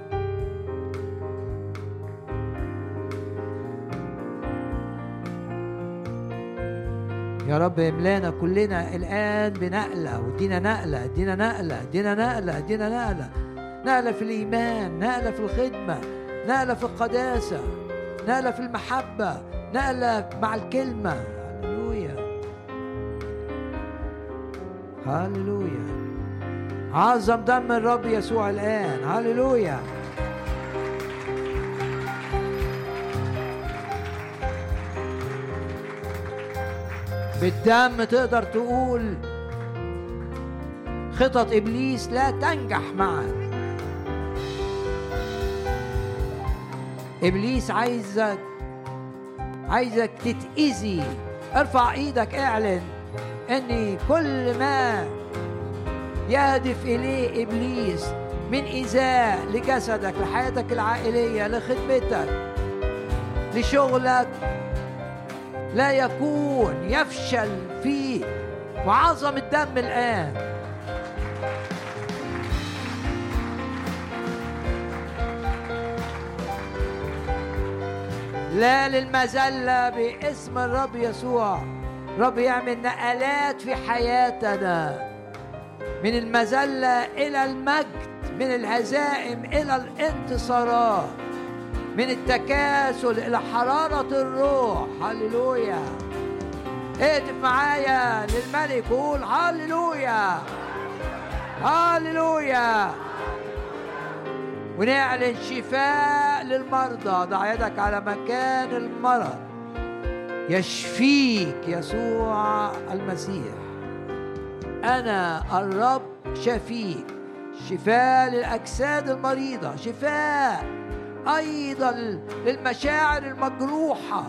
يا رب املانا كلنا الآن بنقلة وادينا نقلة ادينا نقلة ادينا نقلة ادينا نقلة. نقلة في الإيمان نقلة في الخدمة نقلة في القداسة نقلة في المحبة نقلة مع الكلمة. هللويا. هللويا. عظم دم الرب يسوع الآن. هللويا. بالدم تقدر تقول خطط إبليس لا تنجح معك إبليس عايزك عايزك تتأذي. ارفع إيدك اعلن ان كل ما يهدف إليه إبليس من إيذاء لجسدك لحياتك العائلية لخدمتك لشغلك لا يكون يفشل فيه. وعظم الدم الآن. لا للمذلة باسم الرب يسوع. رب يعمل نقلات في حياتنا. من المذلة إلى المجد من الهزائم إلى الانتصارات. من التكاسل إلى حرارة الروح. هللويا. اهتف معايا للملك قول هللويا. هللويا. ونعلن شفاء للمرضى. ضع يدك على مكان المرض. يشفيك يسوع المسيح. أنا الرب شفيك. شفاء للأجساد المريضة. شفاء. أيضا للمشاعر المجروحة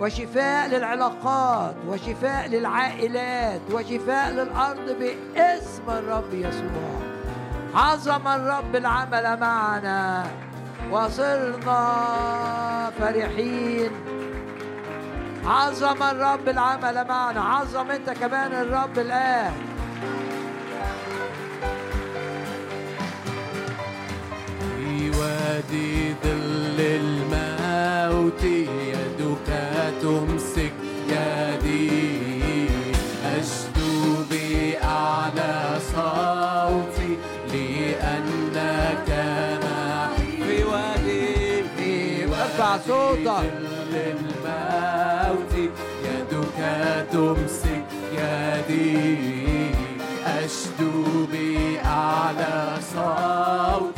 وشفاء للعلاقات وشفاء للعائلات وشفاء للأرض باسم الرب يسوع. عظم الرب العمل معنا وصرنا فرحين. عظم الرب العمل معنا عظم أنت كمان الرب الآن. وادي ظل الموت يدك تمسك يدي. أشدو بأعلى صوتي لأنك معي. في وادي في أرفع صوتك. ظل الموت يدك تمسك يدي. أشدو بأعلى صوتي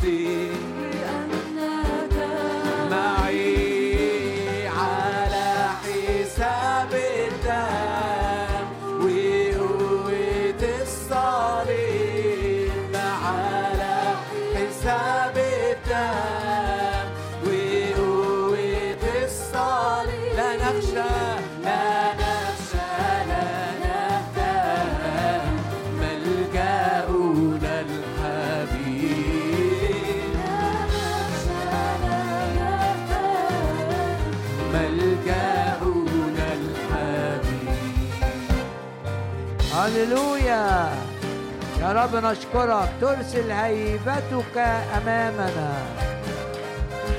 رب نشكرك ترسل هيبتك أمامنا.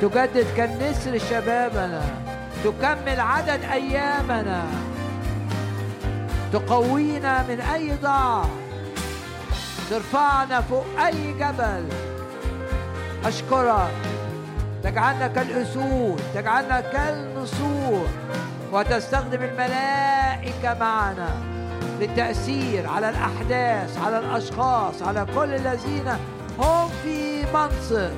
تجدد كالنسر شبابنا. تكمل عدد أيامنا. تقوينا من أي ضعف. ترفعنا فوق أي جبل. أشكرك. تجعلنا كالأسود. تجعلنا كالنسور. وتستخدم الملائكة معنا. للتاثير على الأحداث على الأشخاص على كل الذين هم في منصب.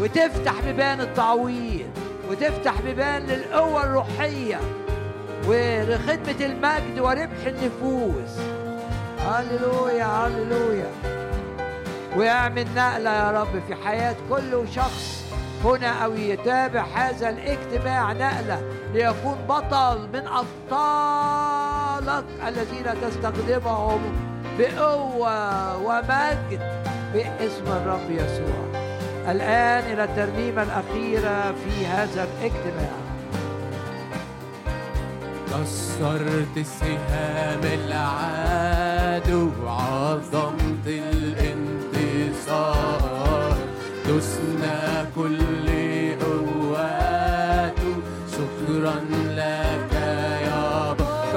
وتفتح بيبان التعويض وتفتح بيبان للقوة الروحية ولخدمة المجد وربح النفوس. هللويا هللويا. ويعمل نقلة يا رب في حياة كل شخص. هنا أو يتابع هذا الاجتماع نقلة ليكون بطل من أبطالك الذين تستخدمهم بقوة ومجد باسم الرب يسوع. الآن إلى الترنيمة الأخيرة في هذا الاجتماع. كسرت سهام العدو عظمت الانتصار. دسنا كل قواته شكرا لك يا رب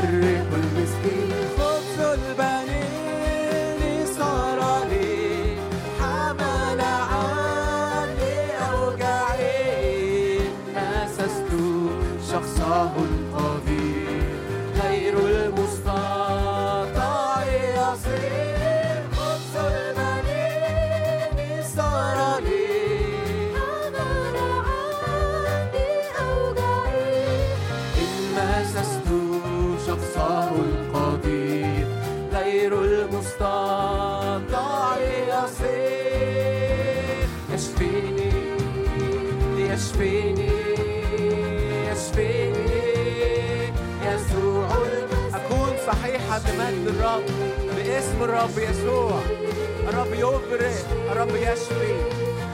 Herre. يسوع الرب يبرئ الرب يشفي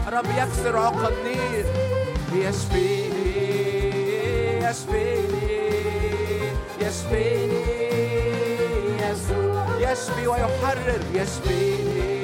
الرب يكسر عقد النير يشفيني يشفيني يشفيني. يسوع يشفي ويحرر. يشفيني.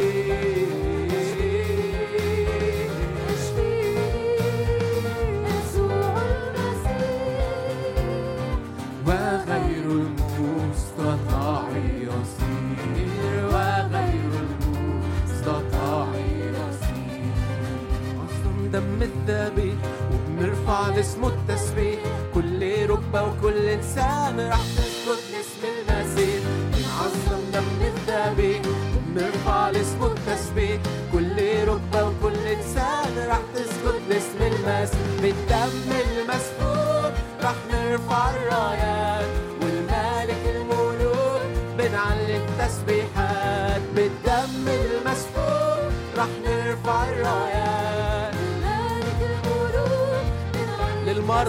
بالدبي وبنرفع لاسمه التسبيح. كل ركبة وكل انسان راح تسجد لاسمه.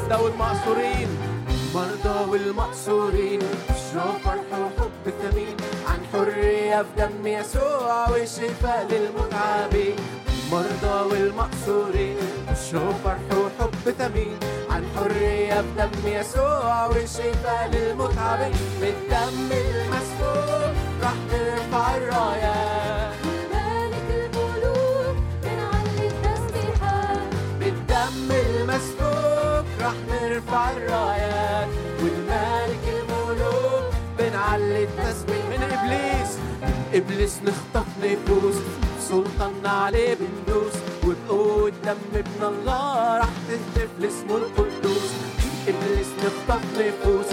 مرضى والمقصورين المرضى والمقصورين اشرب فرح وحب ثمين عن حرية في دم يسوع وشفاء للمتعبين. المرضى والمقصورين اشرب فرح وحب ثمين عن حرية في دم يسوع وشفاء للمتعبين. بالدم المسفوح راح نرفع الرايات من إبليس نخطف نفوس سلطاننا عليه بندوس وبقوة دم ابن الله راح تهتف لاسمه القدوس. من إبليس نخطف نفوس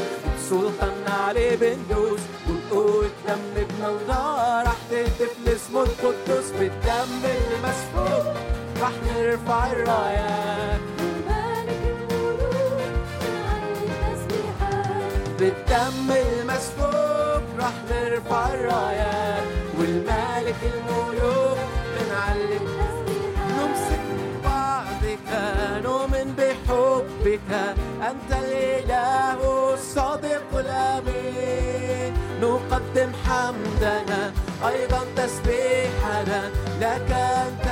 سلطاننا عليه بندوس وبقوة دم ابن الله راح تهتف لاسمه القدوس. بالدم المسفوك راح نرفع الرايات بالدم المسفوك راح نرفع الرايات والمالك الملوك بنعلم. نمسك بعضك نؤمن بحبك. أنت الإله الصادق الأمين. نقدم حمدنا أيضا تسبيحنا. لك أنت